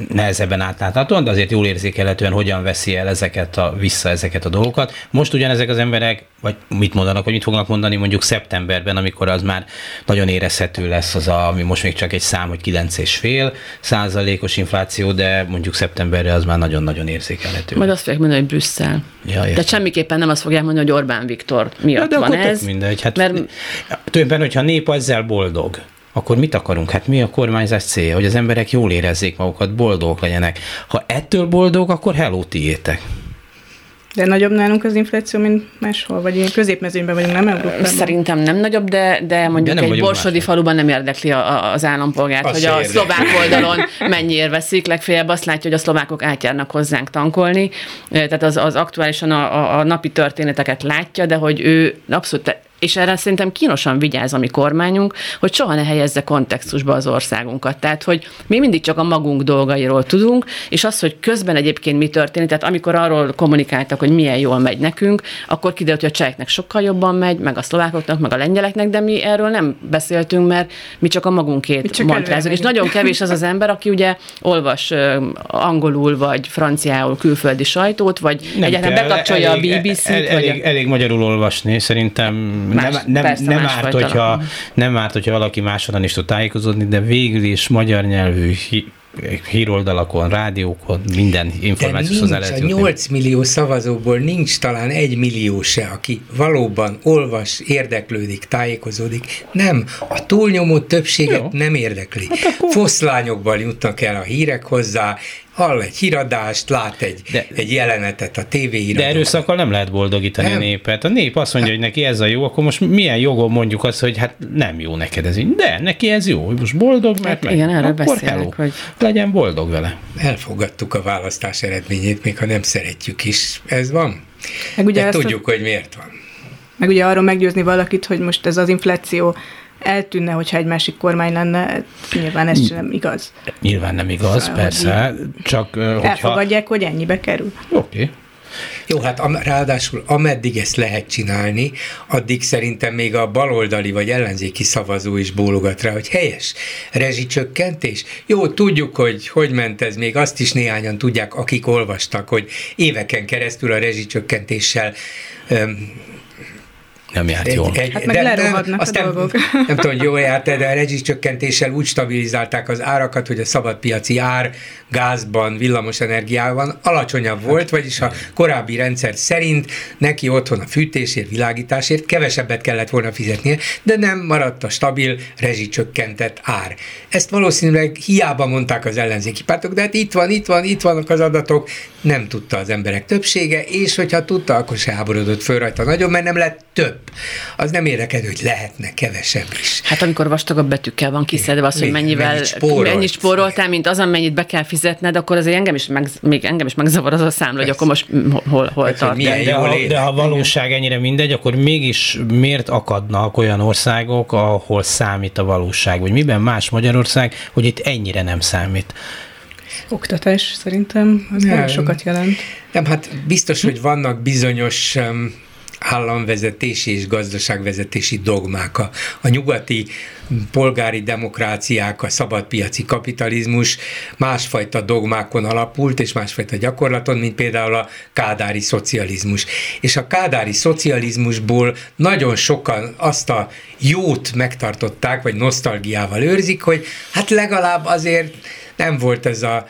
nehezebben átláthatóan, de azért jól érzékelhetően hogyan veszi el ezeket a, vissza ezeket a dolgokat. Most ugyanezek az emberek, vagy mit mondanak, vagy mit fognak mondani mondjuk szeptemberben, amikor az már nagyon érezhető lesz az, a, ami most még csak egy szám, hogy 9,5 százalékos infláció, de mondjuk szeptemberre az már nagyon-nagyon érzékelhető. Majd azt fogják mondani, hogy Brüsszel. Ja, De semmiképpen nem azt fogják mondani, hogy Orbán Viktor miatt ja, de van ez. Mindegy. Hát mert... Tulajdonképpen, hogyha nép ezzel boldog, akkor mit akarunk? Hát mi a kormányzás célja? Hogy az emberek jól érezzék magukat, boldogok legyenek. Ha ettől boldog, akkor hello tiétek. De nagyobb nálunk az infláció, mint máshol, vagy ilyen középmezőnyben vagyunk, nem Európában? Szerintem nem nagyobb, de, de mondjuk de egy borsodi faluban nem érdekli a, az állampolgárt, azt hogy a érdekli. szlovák oldalon mennyiért veszik, legfeljebb azt látja, hogy a szlovákok átjárnak hozzánk tankolni, tehát az, az aktuálisan a, a, a napi történeteket látja, de hogy ő abszolút és erre szerintem kínosan vigyáz a mi kormányunk, hogy soha ne helyezze kontextusba az országunkat. Tehát, hogy mi mindig csak a magunk dolgairól tudunk, és az, hogy közben egyébként mi történik, tehát amikor arról kommunikáltak, hogy milyen jól megy nekünk, akkor kiderült, hogy a cseheknek sokkal jobban megy, meg a szlovákoknak, meg a lengyeleknek, de mi erről nem beszéltünk, mert mi csak a magunkét mondrázunk. És nagyon kevés az az ember, aki ugye olvas angolul vagy franciául külföldi sajtót, vagy nem egyáltalán bekapcsolja elég, a BBC-t. Elég, vagy elég, elég magyarul olvasni, szerintem más, nem, nem, persze, nem, árt, hogyha, nem árt, hogyha valaki máshonnan is tud tájékozódni, de végül is magyar nyelvű híroldalakon, rádiókon, minden információhoz hozzá lehet jutni. A 8 millió szavazóból nincs talán egy millió se, aki valóban olvas, érdeklődik, tájékozódik. Nem, a túlnyomó többséget Jó. nem érdekli. Hát akkor... Foszlányokban jutnak el a hírek hozzá, hall egy híradást, lát egy, de, egy jelenetet a tévéhíradóban. De erőszakkal nem lehet boldogítani nem. a népet. A nép azt mondja, hogy neki ez a jó, akkor most milyen jogon mondjuk azt, hogy hát nem jó neked ez így. De neki ez jó, hogy most boldog, mert hát meg. Igen, erről beszélek, hogy... Legyen boldog vele. Elfogadtuk a választás eredményét, még ha nem szeretjük is. Ez van. Meg ugye De tudjuk, a... hogy miért van. Meg ugye arról meggyőzni valakit, hogy most ez az infláció eltűnne, hogyha egy másik kormány lenne, nyilván ez sem igaz. Nyilván nem igaz, szóval, persze, hogy csak hogyha... Elfogadják, hogy ennyibe kerül. Oké. Okay. Jó, hát am, ráadásul ameddig ezt lehet csinálni, addig szerintem még a baloldali vagy ellenzéki szavazó is bólogat rá, hogy helyes rezsicsökkentés. Jó, tudjuk, hogy hogy ment ez, még azt is néhányan tudják, akik olvastak, hogy éveken keresztül a rezsicsökkentéssel nem járt jól. Egy, hát meg de, lerohadnak a dolgok. Nem, nem tudom, hogy jól járt de a rezsicsökkentéssel úgy stabilizálták az árakat, hogy a szabadpiaci ár gázban, villamos energiában alacsonyabb volt, vagyis a korábbi rendszer szerint neki otthon a fűtésért, világításért kevesebbet kellett volna fizetnie, de nem maradt a stabil rezsicsökkentett ár. Ezt valószínűleg hiába mondták az ellenzéki pártok, de hát itt van, itt van, itt vannak az adatok, nem tudta az emberek többsége, és hogyha tudta, akkor se háborodott föl rajta nagyon, mert nem lett több. Az nem érdekel, hogy lehetne kevesebb is. Hát amikor vastagabb betűkkel van kiszedve az, hogy mennyivel, mennyit, spórolt, mennyit spóroltál, mint az, amennyit be kell fizetned, akkor azért engem is, meg, még engem is megzavar az a számla, hogy akkor most hol, hol hát, tart. De, de, ha, de ha valóság ennyire mindegy, akkor mégis miért akadnak olyan országok, ahol számít a valóság? Vagy miben más Magyarország, hogy itt ennyire nem számít? Oktatás szerintem az nem, sokat jelent. Nem, hát biztos, hogy vannak bizonyos um, államvezetési és gazdaságvezetési dogmák. A, a nyugati polgári demokráciák, a szabadpiaci kapitalizmus másfajta dogmákon alapult, és másfajta gyakorlaton, mint például a kádári szocializmus. És a kádári szocializmusból nagyon sokan azt a jót megtartották, vagy nosztalgiával őrzik, hogy hát legalább azért nem volt ez a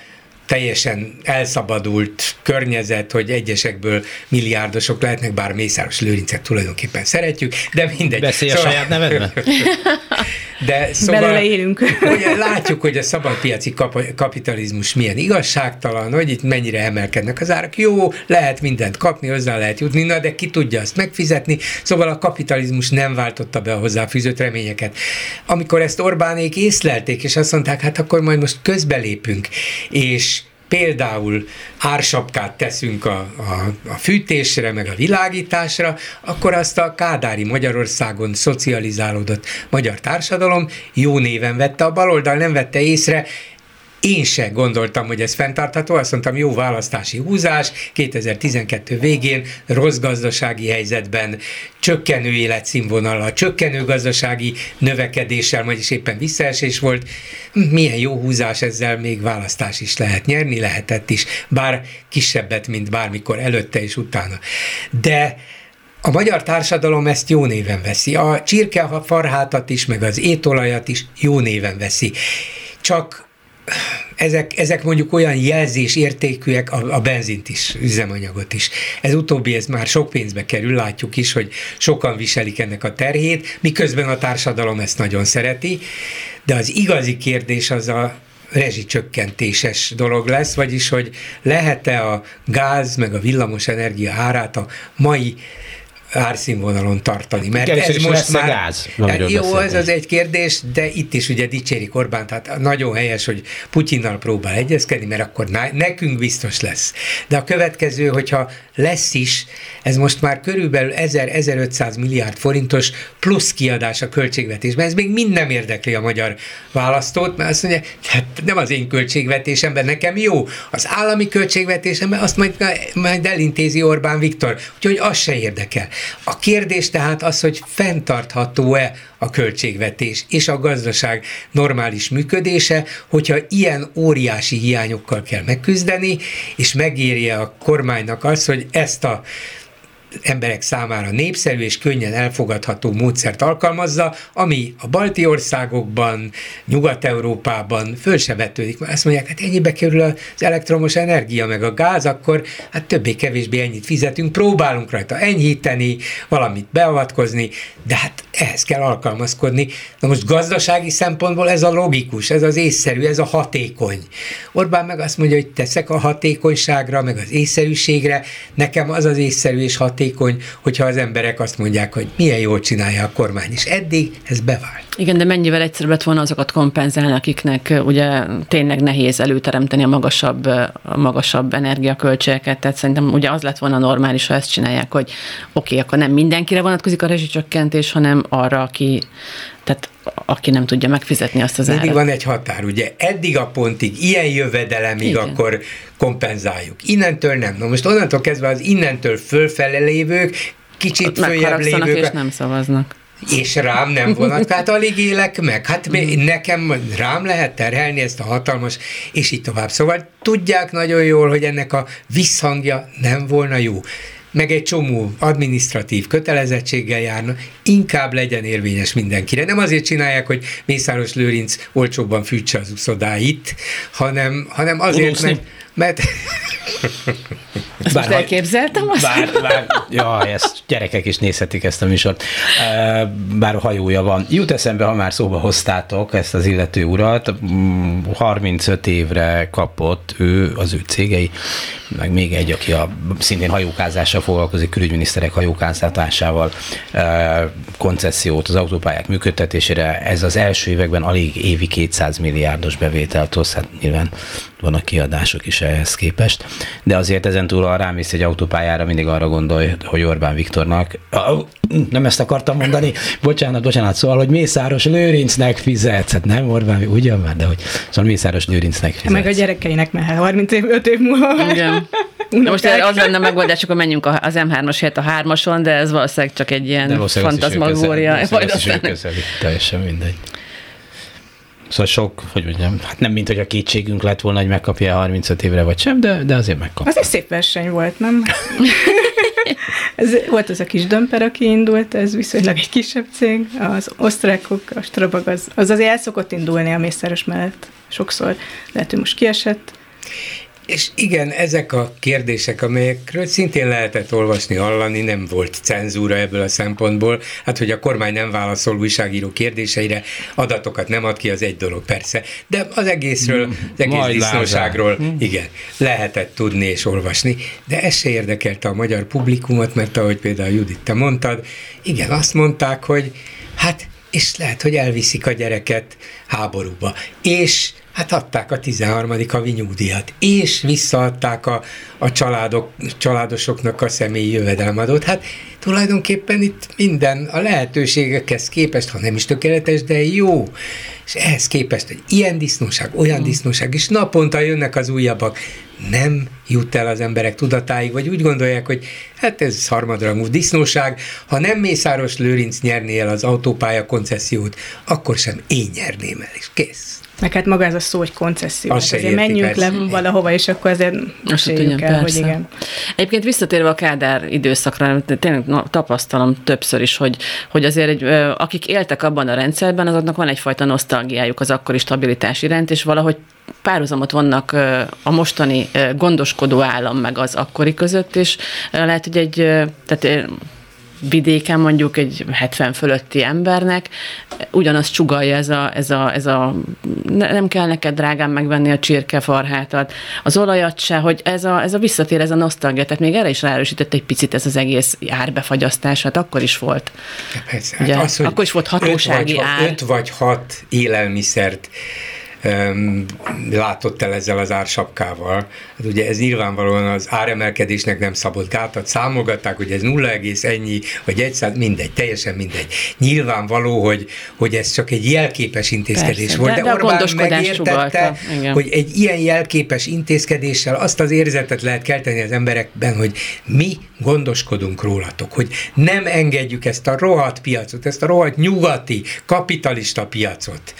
teljesen elszabadult környezet, hogy egyesekből milliárdosok lehetnek, bár Mészáros Lőrincet tulajdonképpen szeretjük, de mindegy. Beszélj szóval... a saját nevedben. De szóval, Belőle élünk. Ugye látjuk, hogy a szabadpiaci kap- kapitalizmus milyen igazságtalan, hogy itt mennyire emelkednek az árak. Jó, lehet mindent kapni, hozzá lehet jutni, na, de ki tudja azt megfizetni. Szóval a kapitalizmus nem váltotta be a hozzáfűzött reményeket. Amikor ezt Orbánék észlelték, és azt mondták, hát akkor majd most közbelépünk, és például ársapkát teszünk a, a, a fűtésre, meg a világításra, akkor azt a kádári Magyarországon szocializálódott magyar társadalom jó néven vette, a baloldal nem vette észre, én se gondoltam, hogy ez fenntartható, azt mondtam, jó választási húzás, 2012 végén rossz gazdasági helyzetben, csökkenő életszínvonala, csökkenő gazdasági növekedéssel, vagyis éppen visszaesés volt. Milyen jó húzás ezzel még választás is lehet nyerni, lehetett is, bár kisebbet, mint bármikor előtte és utána. De a magyar társadalom ezt jó néven veszi. A csirkefarhátat is, meg az étolajat is jó néven veszi. Csak ezek, ezek mondjuk olyan jelzés értékűek, a, a benzint is, üzemanyagot is. Ez utóbbi, ez már sok pénzbe kerül, látjuk is, hogy sokan viselik ennek a terhét, miközben a társadalom ezt nagyon szereti, de az igazi kérdés az a rezsicsökkentéses dolog lesz, vagyis, hogy lehet-e a gáz meg a villamos energia árát a mai árszínvonalon tartani. Mert ez most már... Gáz, jó, ez az egy kérdés, de itt is ugye dicséri Orbán, tehát nagyon helyes, hogy Putyinnal próbál egyezkedni, mert akkor nekünk biztos lesz. De a következő, hogyha lesz is, ez most már körülbelül 1000-1500 milliárd forintos plusz kiadás a költségvetésben. Ez még mind nem érdekli a magyar választót, mert azt mondja, hát nem az én költségvetésemben nekem jó, az állami költségvetésemben azt majd, majd elintézi Orbán Viktor, úgyhogy az se érdekel. A kérdés tehát az, hogy fenntartható-e a költségvetés és a gazdaság normális működése, hogyha ilyen óriási hiányokkal kell megküzdeni, és megérje a kormánynak az, hogy ezt a emberek számára népszerű és könnyen elfogadható módszert alkalmazza, ami a balti országokban, Nyugat-Európában föl se vetődik. Azt mondják, hát ennyibe kerül az elektromos energia, meg a gáz, akkor hát többé-kevésbé ennyit fizetünk, próbálunk rajta enyhíteni, valamit beavatkozni, de hát ehhez kell alkalmazkodni. Na most gazdasági szempontból ez a logikus, ez az észszerű, ez a hatékony. Orbán meg azt mondja, hogy teszek a hatékonyságra, meg az észszerűségre, nekem az az észszerű és hatékony, hatékony, hogyha az emberek azt mondják, hogy milyen jól csinálja a kormány, és eddig ez bevált. Igen, de mennyivel egyszerűbb lett volna azokat kompenzálni, akiknek ugye tényleg nehéz előteremteni a magasabb, a magasabb energiaköltségeket, tehát szerintem ugye az lett volna normális, ha ezt csinálják, hogy oké, okay, akkor nem mindenkire vonatkozik a rezsicsökkentés, hanem arra, aki tehát aki nem tudja megfizetni azt az Mindig árat. van egy határ, ugye eddig a pontig, ilyen jövedelemig Igen. akkor kompenzáljuk. Innentől nem. Na most onnantól kezdve az innentől fölfele lévők, kicsit följebb lévők. és nem szavaznak. És rám nem vonat, tehát alig élek meg. Hát mm. nekem rám lehet terhelni ezt a hatalmas, és így tovább. Szóval tudják nagyon jól, hogy ennek a visszhangja nem volna jó meg egy csomó administratív kötelezettséggel járna, inkább legyen érvényes mindenkire. Nem azért csinálják, hogy Mészáros Lőrinc olcsóbban fűtse az uszodáit, hanem, hanem azért, mert, mert bár, most elképzeltem azt? Bár, bár, ja, ezt gyerekek is nézhetik ezt a műsort. Bár a hajója van. Jut eszembe, ha már szóba hoztátok ezt az illető urat, 35 mm, évre kapott ő, az ő cégei, meg még egy, aki a szintén hajókázással foglalkozik, külügyminiszterek hajókáztatásával koncesziót az autópályák működtetésére. Ez az első években alig évi 200 milliárdos bevételt hoz, hát nyilván vannak kiadások is ehhez képest, de azért ezen túl, ha rámész egy autópályára, mindig arra gondolj, hogy Orbán Viktornak, nem ezt akartam mondani, bocsánat, bocsánat, szóval, hogy Mészáros Lőrincnek fizetsz, hát nem Orbán, ugyan már, de hogy szóval Mészáros Lőrincnek fizetsz. Meg a gyerekeinek mehet 35 év, 5 év múlva. Igen. Na most az lenne a megoldás, akkor menjünk az M3-as helyett a 3-ason, de ez valószínűleg csak egy ilyen fantazmagória. Majd aztán... Teljesen mindegy. Szóval sok, hogy mondjam, hát nem mint hogy a kétségünk lett volna, hogy megkapja 35 évre vagy sem, de, de azért megkapja. Az egy szép verseny volt, nem? ez, volt az a kis dömper, aki indult, ez viszonylag egy kisebb cég. Az osztrákok, a Strabag, az, az azért el szokott indulni a mészáros mellett sokszor. Lehet, hogy most kiesett. És igen, ezek a kérdések, amelyekről szintén lehetett olvasni, hallani, nem volt cenzúra ebből a szempontból. Hát, hogy a kormány nem válaszol újságíró kérdéseire, adatokat nem ad ki, az egy dolog persze. De az egészről, az egész Majd disznóságról, hm. igen, lehetett tudni és olvasni. De ez se érdekelte a magyar publikumot, mert ahogy például Judit, te mondtad, igen, azt mondták, hogy hát és lehet, hogy elviszik a gyereket háborúba. És Hát adták a 13. havi nyugdíjat, és visszaadták a, a családok, családosoknak a személyi jövedelmadót. Hát tulajdonképpen itt minden a lehetőségekhez képest, ha nem is tökéletes, de jó. És ehhez képest, hogy ilyen disznóság, olyan mm. disznóság, és naponta jönnek az újabbak, nem jut el az emberek tudatáig, vagy úgy gondolják, hogy hát ez harmadrangú disznóság, ha nem Mészáros Lőrinc nyerné el az autópálya koncesziót, akkor sem én nyerném el, és kész. Meg hát maga ez a szó, hogy koncesszió. Azt hát azért menjünk persze. le valahova, és akkor azért meséljük el, hogy igen. Egyébként visszatérve a Kádár időszakra, tényleg no, tapasztalom többször is, hogy, hogy azért egy, akik éltek abban a rendszerben, azoknak van egyfajta nosztalgiájuk az akkori stabilitás iránt, és valahogy párhuzamot vannak a mostani gondoskodó állam meg az akkori között, és lehet, hogy egy, tehát vidéken mondjuk egy 70 fölötti embernek ugyanazt csugalja ez a, ez a, ez a nem kell neked drágán megvenni a csirkefarhátat, az olajat se, hogy ez a, ez a visszatér, ez a nosztalgia, tehát még erre is ráerősített egy picit ez az egész árbefagyasztás, hát akkor is volt. persze, hát Ugye, az, akkor is volt hatósági öt vagy, ár. Öt vagy hat élelmiszert látott el ezzel az ársapkával. Hát ugye ez nyilvánvalóan az áremelkedésnek nem szabott gátat. Számolgatták, hogy ez 0, ennyi, vagy 1 mindegy, teljesen mindegy. Nyilvánvaló, hogy, hogy ez csak egy jelképes intézkedés Persze, volt, de, de, de Orbán megértette, hogy egy ilyen jelképes intézkedéssel azt az érzetet lehet kelteni az emberekben, hogy mi gondoskodunk rólatok, hogy nem engedjük ezt a rohadt piacot, ezt a rohadt nyugati, kapitalista piacot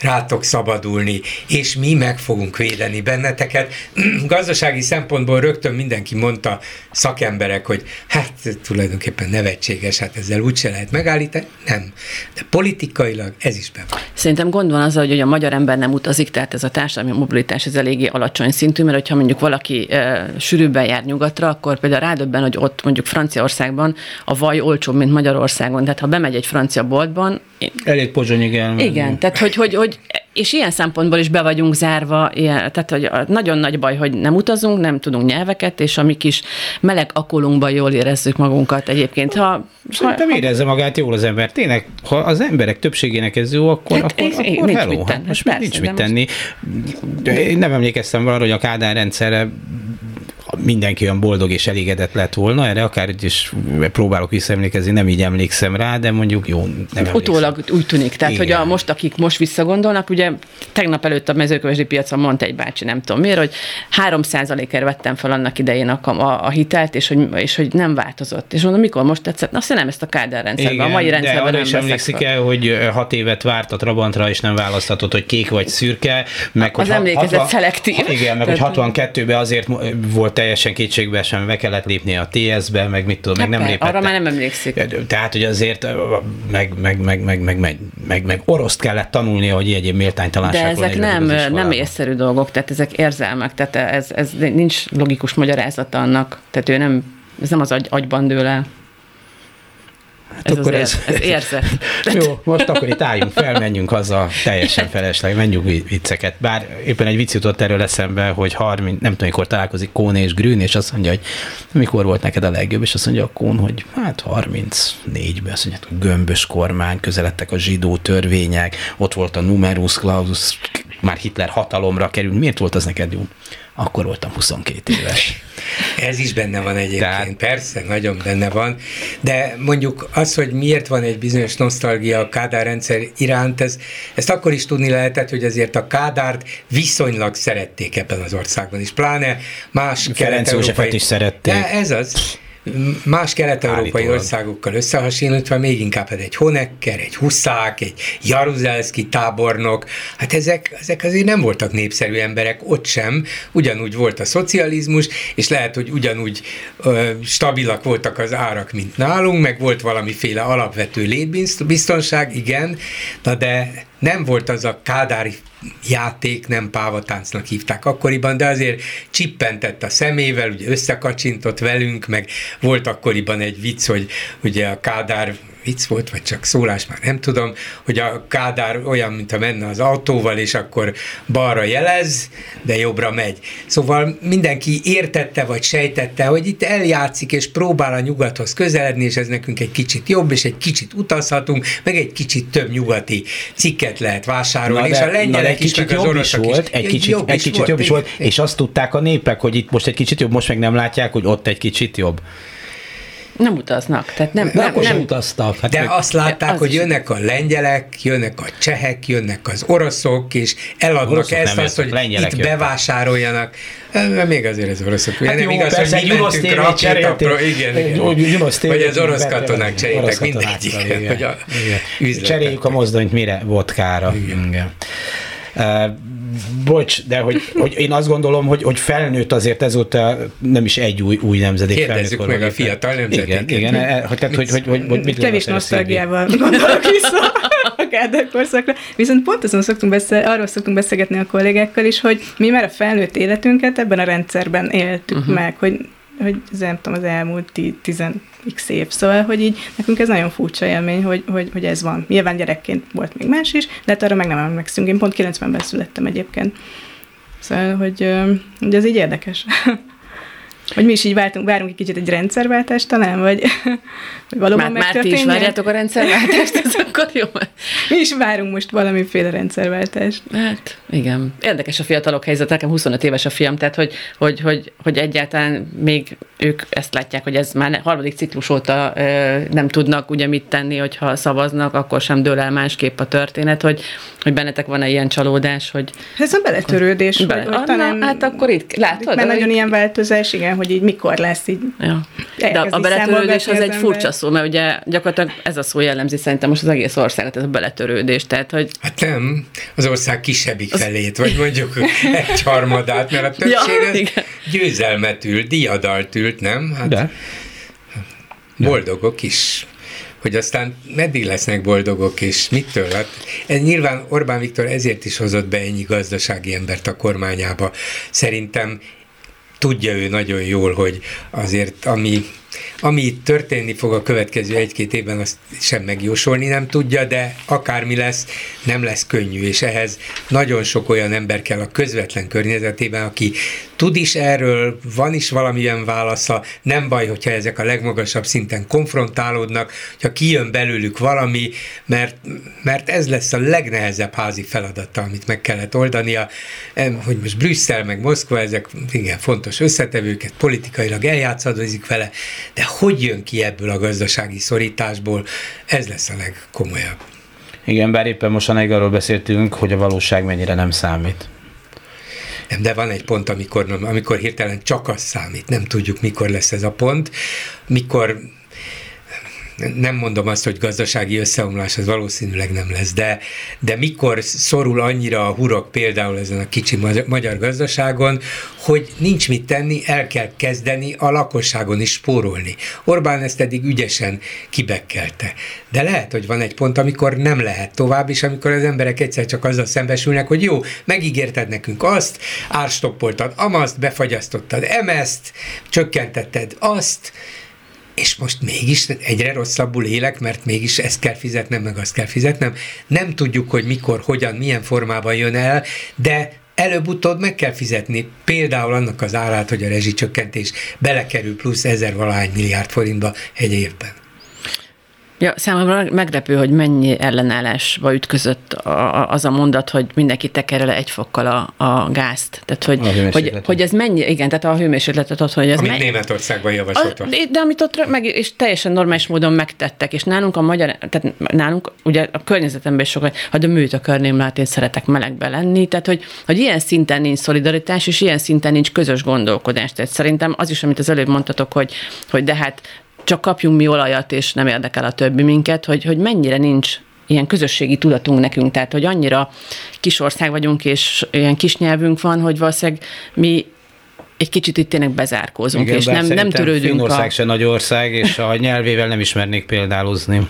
rátok szabadul elindulni, és mi meg fogunk védeni benneteket. Gazdasági szempontból rögtön mindenki mondta, szakemberek, hogy hát tulajdonképpen nevetséges, hát ezzel úgyse lehet megállítani. Nem. De politikailag ez is be van. Szerintem gond van az, hogy a magyar ember nem utazik, tehát ez a társadalmi mobilitás ez eléggé alacsony szintű, mert hogyha mondjuk valaki e, sűrűbben jár nyugatra, akkor például rádöbben, hogy ott mondjuk Franciaországban a vaj olcsóbb, mint Magyarországon. Tehát ha bemegy egy francia boltban... Elég pozsonyig el. Igen, tehát hogy, hogy, hogy és ilyen szempontból is be vagyunk zárva, ilyen, tehát hogy nagyon nagy baj, hogy nem utazunk, nem tudunk nyelveket, és a mi kis meleg akulunkban jól érezzük magunkat egyébként. Ha, Szerintem ha, érezze magát jól az ember. Tényleg, ha az emberek többségének ez jó, akkor, hát, akkor, akkor nincs hello. Mit tenni. Most persze, nincs mit tenni. Most... Én nem emlékeztem arra, hogy a Kádár rendszerre mindenki olyan boldog és elégedett lett volna, erre akár is próbálok visszaemlékezni, nem így emlékszem rá, de mondjuk jó, nem Utólag úgy tűnik, tehát Igen. hogy a most, akik most visszagondolnak, ugye tegnap előtt a mezőkövesdi piacon mondta egy bácsi, nem tudom miért, hogy 3 ért vettem fel annak idején a, a, a hitelt, és hogy, és hogy nem változott. És mondom, mikor most tetszett? Azt nem ezt a Kádár rendszerben, Igen, a mai rendszerben de nem is emlékszik el, hogy hat évet várt a Trabantra, és nem választhatott, hogy kék vagy szürke, meg az hogy emlékezet hat, szelektív. Igen, meg hogy 62-ben azért volt teljesen kétségbe sem be kellett lépni a TS-be, meg mit tudom, hát meg nem lépett. Arra már nem emlékszik. Tehát, hogy azért meg, meg, meg, meg, meg, meg, meg, meg oroszt kellett tanulni, hogy egyéb méltánytalanság De ezek nem, nem észszerű dolgok, tehát ezek érzelmek, tehát ez, ez nincs logikus magyarázata annak, tehát ő nem, ez nem az agy, agyban dől el. Hát ez akkor ez, ez érzet. Jó, most akkor itt álljunk fel, menjünk haza, teljesen felesleg, menjünk vicceket. Bár éppen egy vicc jutott erről eszembe, hogy 30, nem tudom, mikor találkozik Kón és Grün, és azt mondja, hogy mikor volt neked a legjobb, és azt mondja a Kón, hogy hát 34-ben, azt mondja, hogy gömbös kormány, közeledtek a zsidó törvények, ott volt a numerus clausus, már Hitler hatalomra került. Miért volt az neked jó? Akkor voltam 22 éves. Ez is benne van egyébként, Tehát... persze, nagyon benne van, de mondjuk az, hogy miért van egy bizonyos nosztalgia a Kádár rendszer iránt, ez, ezt akkor is tudni lehetett, hogy azért a Kádárt viszonylag szerették ebben az országban is, pláne más kelet-európai... is szerették. De ez az más kelet-európai országokkal összehasonlítva még inkább hát egy Honecker, egy Huszák, egy Jaruzelszki tábornok, hát ezek, ezek azért nem voltak népszerű emberek, ott sem, ugyanúgy volt a szocializmus, és lehet, hogy ugyanúgy ö, stabilak voltak az árak, mint nálunk, meg volt valamiféle alapvető létbiztonság, igen, na de nem volt az a kádári játék, nem pávatáncnak hívták akkoriban, de azért csippentett a szemével, ugye összekacsintott velünk, meg volt akkoriban egy vicc, hogy ugye a Kádár vicc volt, vagy csak szólás, már nem tudom, hogy a Kádár olyan, mint a menne az autóval, és akkor balra jelez, de jobbra megy. Szóval mindenki értette, vagy sejtette, hogy itt eljátszik, és próbál a nyugathoz közeledni, és ez nekünk egy kicsit jobb, és egy kicsit utazhatunk, meg egy kicsit több nyugati cikket lehet vásárolni, na de, és a lengyelek is, meg az oroszok volt, is. egy kicsit jobb egy is kicsit jobb is volt, és azt tudták a népek, hogy itt most egy kicsit jobb, most meg nem látják, hogy ott egy kicsit jobb. Nem utaznak, tehát nem, De nem, akkor sem nem, utaztak. Hát De meg- azt látták, az hogy jönnek a lengyelek, jönnek a csehek, jönnek az oroszok, és eladnak Oroszok ezt, nem azt, hogy lengyelek itt jöttek. bevásároljanak. Eh, Még azért az oroszok. Hát nem jó, igaz, persze, hogy egy mi mentünk cserélték. igen, Egy igen. Vagy az orosz katonák cseréltek üzletet. Cseréljük a mozdonyt mire? Vodkára. Igen. igen. Bocs, de hogy, hogy én azt gondolom, hogy, hogy felnőtt azért ezóta nem is egy új, új nemzedék Kérdezzük felnőtt meg a fiatal nemzedéket. Igen, igen, e- hogy, tehát, hogy, hogy, hogy, hogy mit Kevés nosztalgiával gondolok vissza a Kádár korszakra. Viszont pont azon szoktunk beszél, arról szoktunk beszélgetni a kollégákkal is, hogy mi már a felnőtt életünket ebben a rendszerben éltük uh-huh. meg, hogy hogy ez nem tudom, az elmúlt 10 x év. Szóval, hogy így nekünk ez nagyon furcsa élmény, hogy, hogy, hogy ez van. Nyilván gyerekként volt még más is, de hát arra meg nem emlékszünk. Én pont 90-ben születtem egyébként. Szóval, hogy, hogy ez így érdekes. Hogy mi is így vártunk, várunk egy kicsit egy rendszerváltást talán, vagy, vagy valóban már, már ti is várjátok a rendszerváltást, ez akkor jó. Mi is várunk most valamiféle rendszerváltást. Hát igen. Érdekes a fiatalok helyzet, nekem 25 éves a fiam, tehát hogy, hogy, hogy, hogy egyáltalán még ők ezt látják, hogy ez már harmadik ciklus óta ö, nem tudnak ugye mit tenni, hogyha szavaznak, akkor sem dől el másképp a történet, hogy, hogy bennetek van-e ilyen csalódás, hogy Ez a beletörődés. Bele, ah, talán, hát akkor itt, látod? Mert nagyon ilyen változás, igen, hogy így mikor lesz így. Ja. De a beletörődés az számolgatni egy az furcsa szó, mert ugye gyakorlatilag ez a szó jellemzi szerintem most az egész országot, ez a beletörődés. Tehát, hogy Hát nem, az ország kisebbik felét, vagy mondjuk egy harmadát, mert a többség Ja, az igen. győzelmet ült, diadalt ült, nem? Hát De? boldogok is. Hogy aztán meddig lesznek boldogok, és mitől? Hát ez nyilván Orbán Viktor ezért is hozott be ennyi gazdasági embert a kormányába. Szerintem tudja ő nagyon jól, hogy azért ami, ami itt történni fog a következő egy-két évben, azt sem megjósolni nem tudja, de akármi lesz, nem lesz könnyű, és ehhez nagyon sok olyan ember kell a közvetlen környezetében, aki tud is erről, van is valamilyen válasza, nem baj, hogyha ezek a legmagasabb szinten konfrontálódnak, hogyha kijön belőlük valami, mert, mert ez lesz a legnehezebb házi feladata, amit meg kellett oldania, hogy most Brüsszel meg Moszkva, ezek igen fontos összetevőket, politikailag eljátszadozik vele, de hogy jön ki ebből a gazdasági szorításból, ez lesz a legkomolyabb. Igen, bár éppen mostanáig arról beszéltünk, hogy a valóság mennyire nem számít. Nem, de van egy pont, amikor, amikor hirtelen csak az számít, nem tudjuk, mikor lesz ez a pont, mikor nem mondom azt, hogy gazdasági összeomlás, az valószínűleg nem lesz, de, de mikor szorul annyira a hurok például ezen a kicsi magyar, gazdaságon, hogy nincs mit tenni, el kell kezdeni a lakosságon is spórolni. Orbán ezt eddig ügyesen kibekkelte. De lehet, hogy van egy pont, amikor nem lehet tovább, és amikor az emberek egyszer csak azzal szembesülnek, hogy jó, megígérted nekünk azt, árstoppoltad amaszt, befagyasztottad emezt, csökkentetted azt, és most mégis egyre rosszabbul élek, mert mégis ezt kell fizetnem, meg azt kell fizetnem. Nem tudjuk, hogy mikor, hogyan, milyen formában jön el, de előbb-utóbb meg kell fizetni például annak az árát, hogy a rezsicsökkentés belekerül plusz ezer valahány milliárd forintba egy évben. Ja, számomra meglepő, hogy mennyi ellenállásba ütközött a, a, az a mondat, hogy mindenki tekerje le egy fokkal a, a gázt. Tehát, hogy, A hogy, hogy ez mennyi, igen, tehát a hőmérsékletet ott, hogy ez Amit mennyi, Németországban javasoltak. De amit ott meg, és teljesen normális módon megtettek, és nálunk a magyar, tehát nálunk ugye a környezetemben is sokan, ha de műt akarném látni, én szeretek melegbe lenni, tehát hogy, hogy ilyen szinten nincs szolidaritás, és ilyen szinten nincs közös gondolkodás. Tehát szerintem az is, amit az előbb mondtatok, hogy, hogy de hát csak kapjunk mi olajat, és nem érdekel a többi minket, hogy, hogy mennyire nincs ilyen közösségi tudatunk nekünk, tehát hogy annyira kis ország vagyunk, és ilyen kis nyelvünk van, hogy valószínűleg mi egy kicsit itt tényleg bezárkózunk, Igen, és nem, nem törődünk Finnország a... se nagy ország, és a nyelvével nem ismernék példálozni.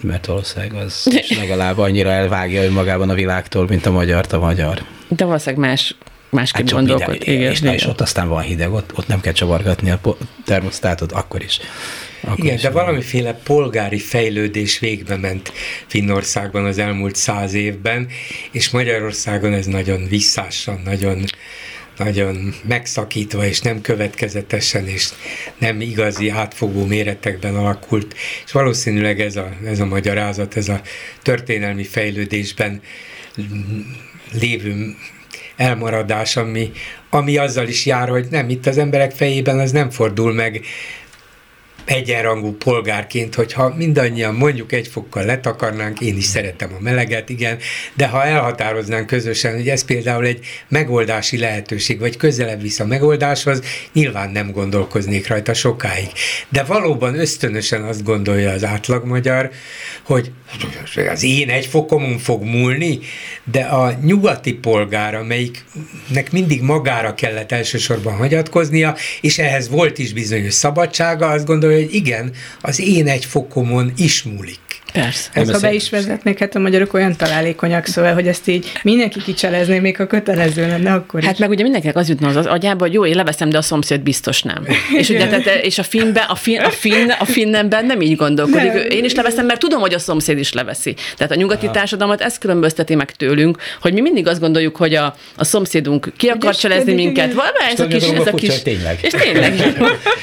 Mert valószínűleg az is legalább annyira elvágja önmagában a világtól, mint a magyart a magyar. De valószínűleg más másképp hát gondolkod. Igen, és, igen. és ott aztán van hideg, ott, ott nem kell csavargatni a termosztátot, akkor is. Akkor Igen, is de van. valamiféle polgári fejlődés végbe ment Finnországban az elmúlt száz évben, és Magyarországon ez nagyon visszásan, nagyon nagyon megszakítva, és nem következetesen, és nem igazi átfogó méretekben alakult, és valószínűleg ez a, ez a magyarázat, ez a történelmi fejlődésben lévő elmaradás, ami, ami azzal is jár, hogy nem, itt az emberek fejében az nem fordul meg egyenrangú polgárként, hogyha mindannyian mondjuk egy fokkal letakarnánk, én is szeretem a meleget, igen, de ha elhatároznánk közösen, hogy ez például egy megoldási lehetőség, vagy közelebb visz a megoldáshoz, nyilván nem gondolkoznék rajta sokáig. De valóban ösztönösen azt gondolja az átlagmagyar, hogy az én egy fokomon fog múlni, de a nyugati polgár, amelyiknek mindig magára kellett elsősorban hagyatkoznia, és ehhez volt is bizonyos szabadsága, azt gondolja, hogy igen, az én egy fokomon is múlik. Persze. Ezt, ha be is vezetnék, hát a magyarok olyan találékonyak, szóval, hogy ezt így mindenki kicselezné, még a kötelező lenne akkor Hát meg ugye mindenkinek az jutna az, az agyába, hogy jó, én leveszem, de a szomszéd biztos nem. és ugye, tehát, és a finnben, a, finn, a, finn, a finnemben nem így gondolkodik. Nem. Én is leveszem, mert tudom, hogy a szomszéd is leveszi. Tehát a nyugati Aha. társadalmat ezt különbözteti meg tőlünk, hogy mi mindig azt gondoljuk, hogy a, a szomszédunk ki akar cselezni minket. Valami ez a kis, ez a kis... Tényleg. És tényleg.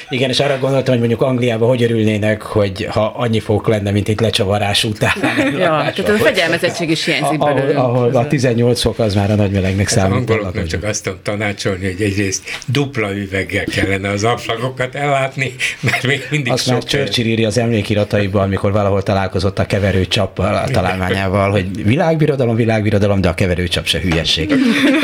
Igen, és arra gondoltam, hogy mondjuk Angliában hogy örülnének, hogy ha annyi fok lenne, mint itt lecsavar zavarás után. ja, tehát a fegyelmezettség is hiányzik belőle. Ahol, a 18 fok az már a nagy melegnek hát számít. A csak azt tudom tanácsolni, hogy egyrészt dupla üveggel kellene az ablagokat ellátni, mert még mindig Azt már Churchill írja az emlékirataiban, amikor valahol találkozott a keverőcsappal, a találmányával, hogy világbirodalom, világbirodalom, de a keverőcsap se hülyeség.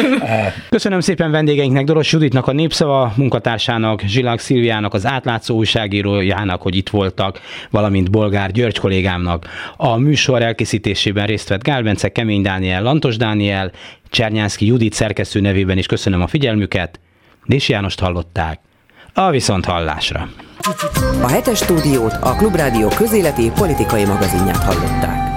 Köszönöm szépen vendégeinknek, Doros Juditnak, a Népszava munkatársának, Zsilák Szilviának, az átlátszó újságírójának, hogy itt voltak, valamint Bolgár György kollégámnak. A műsor elkészítésében részt vett Gál Bence, Kemény Dániel, Lantos Dániel, Csernyánszki Judit szerkesztő nevében is köszönöm a figyelmüket. Dési Jánost hallották. A viszont hallásra. A hetes stúdiót a Klubrádió közéleti politikai magazinját hallották.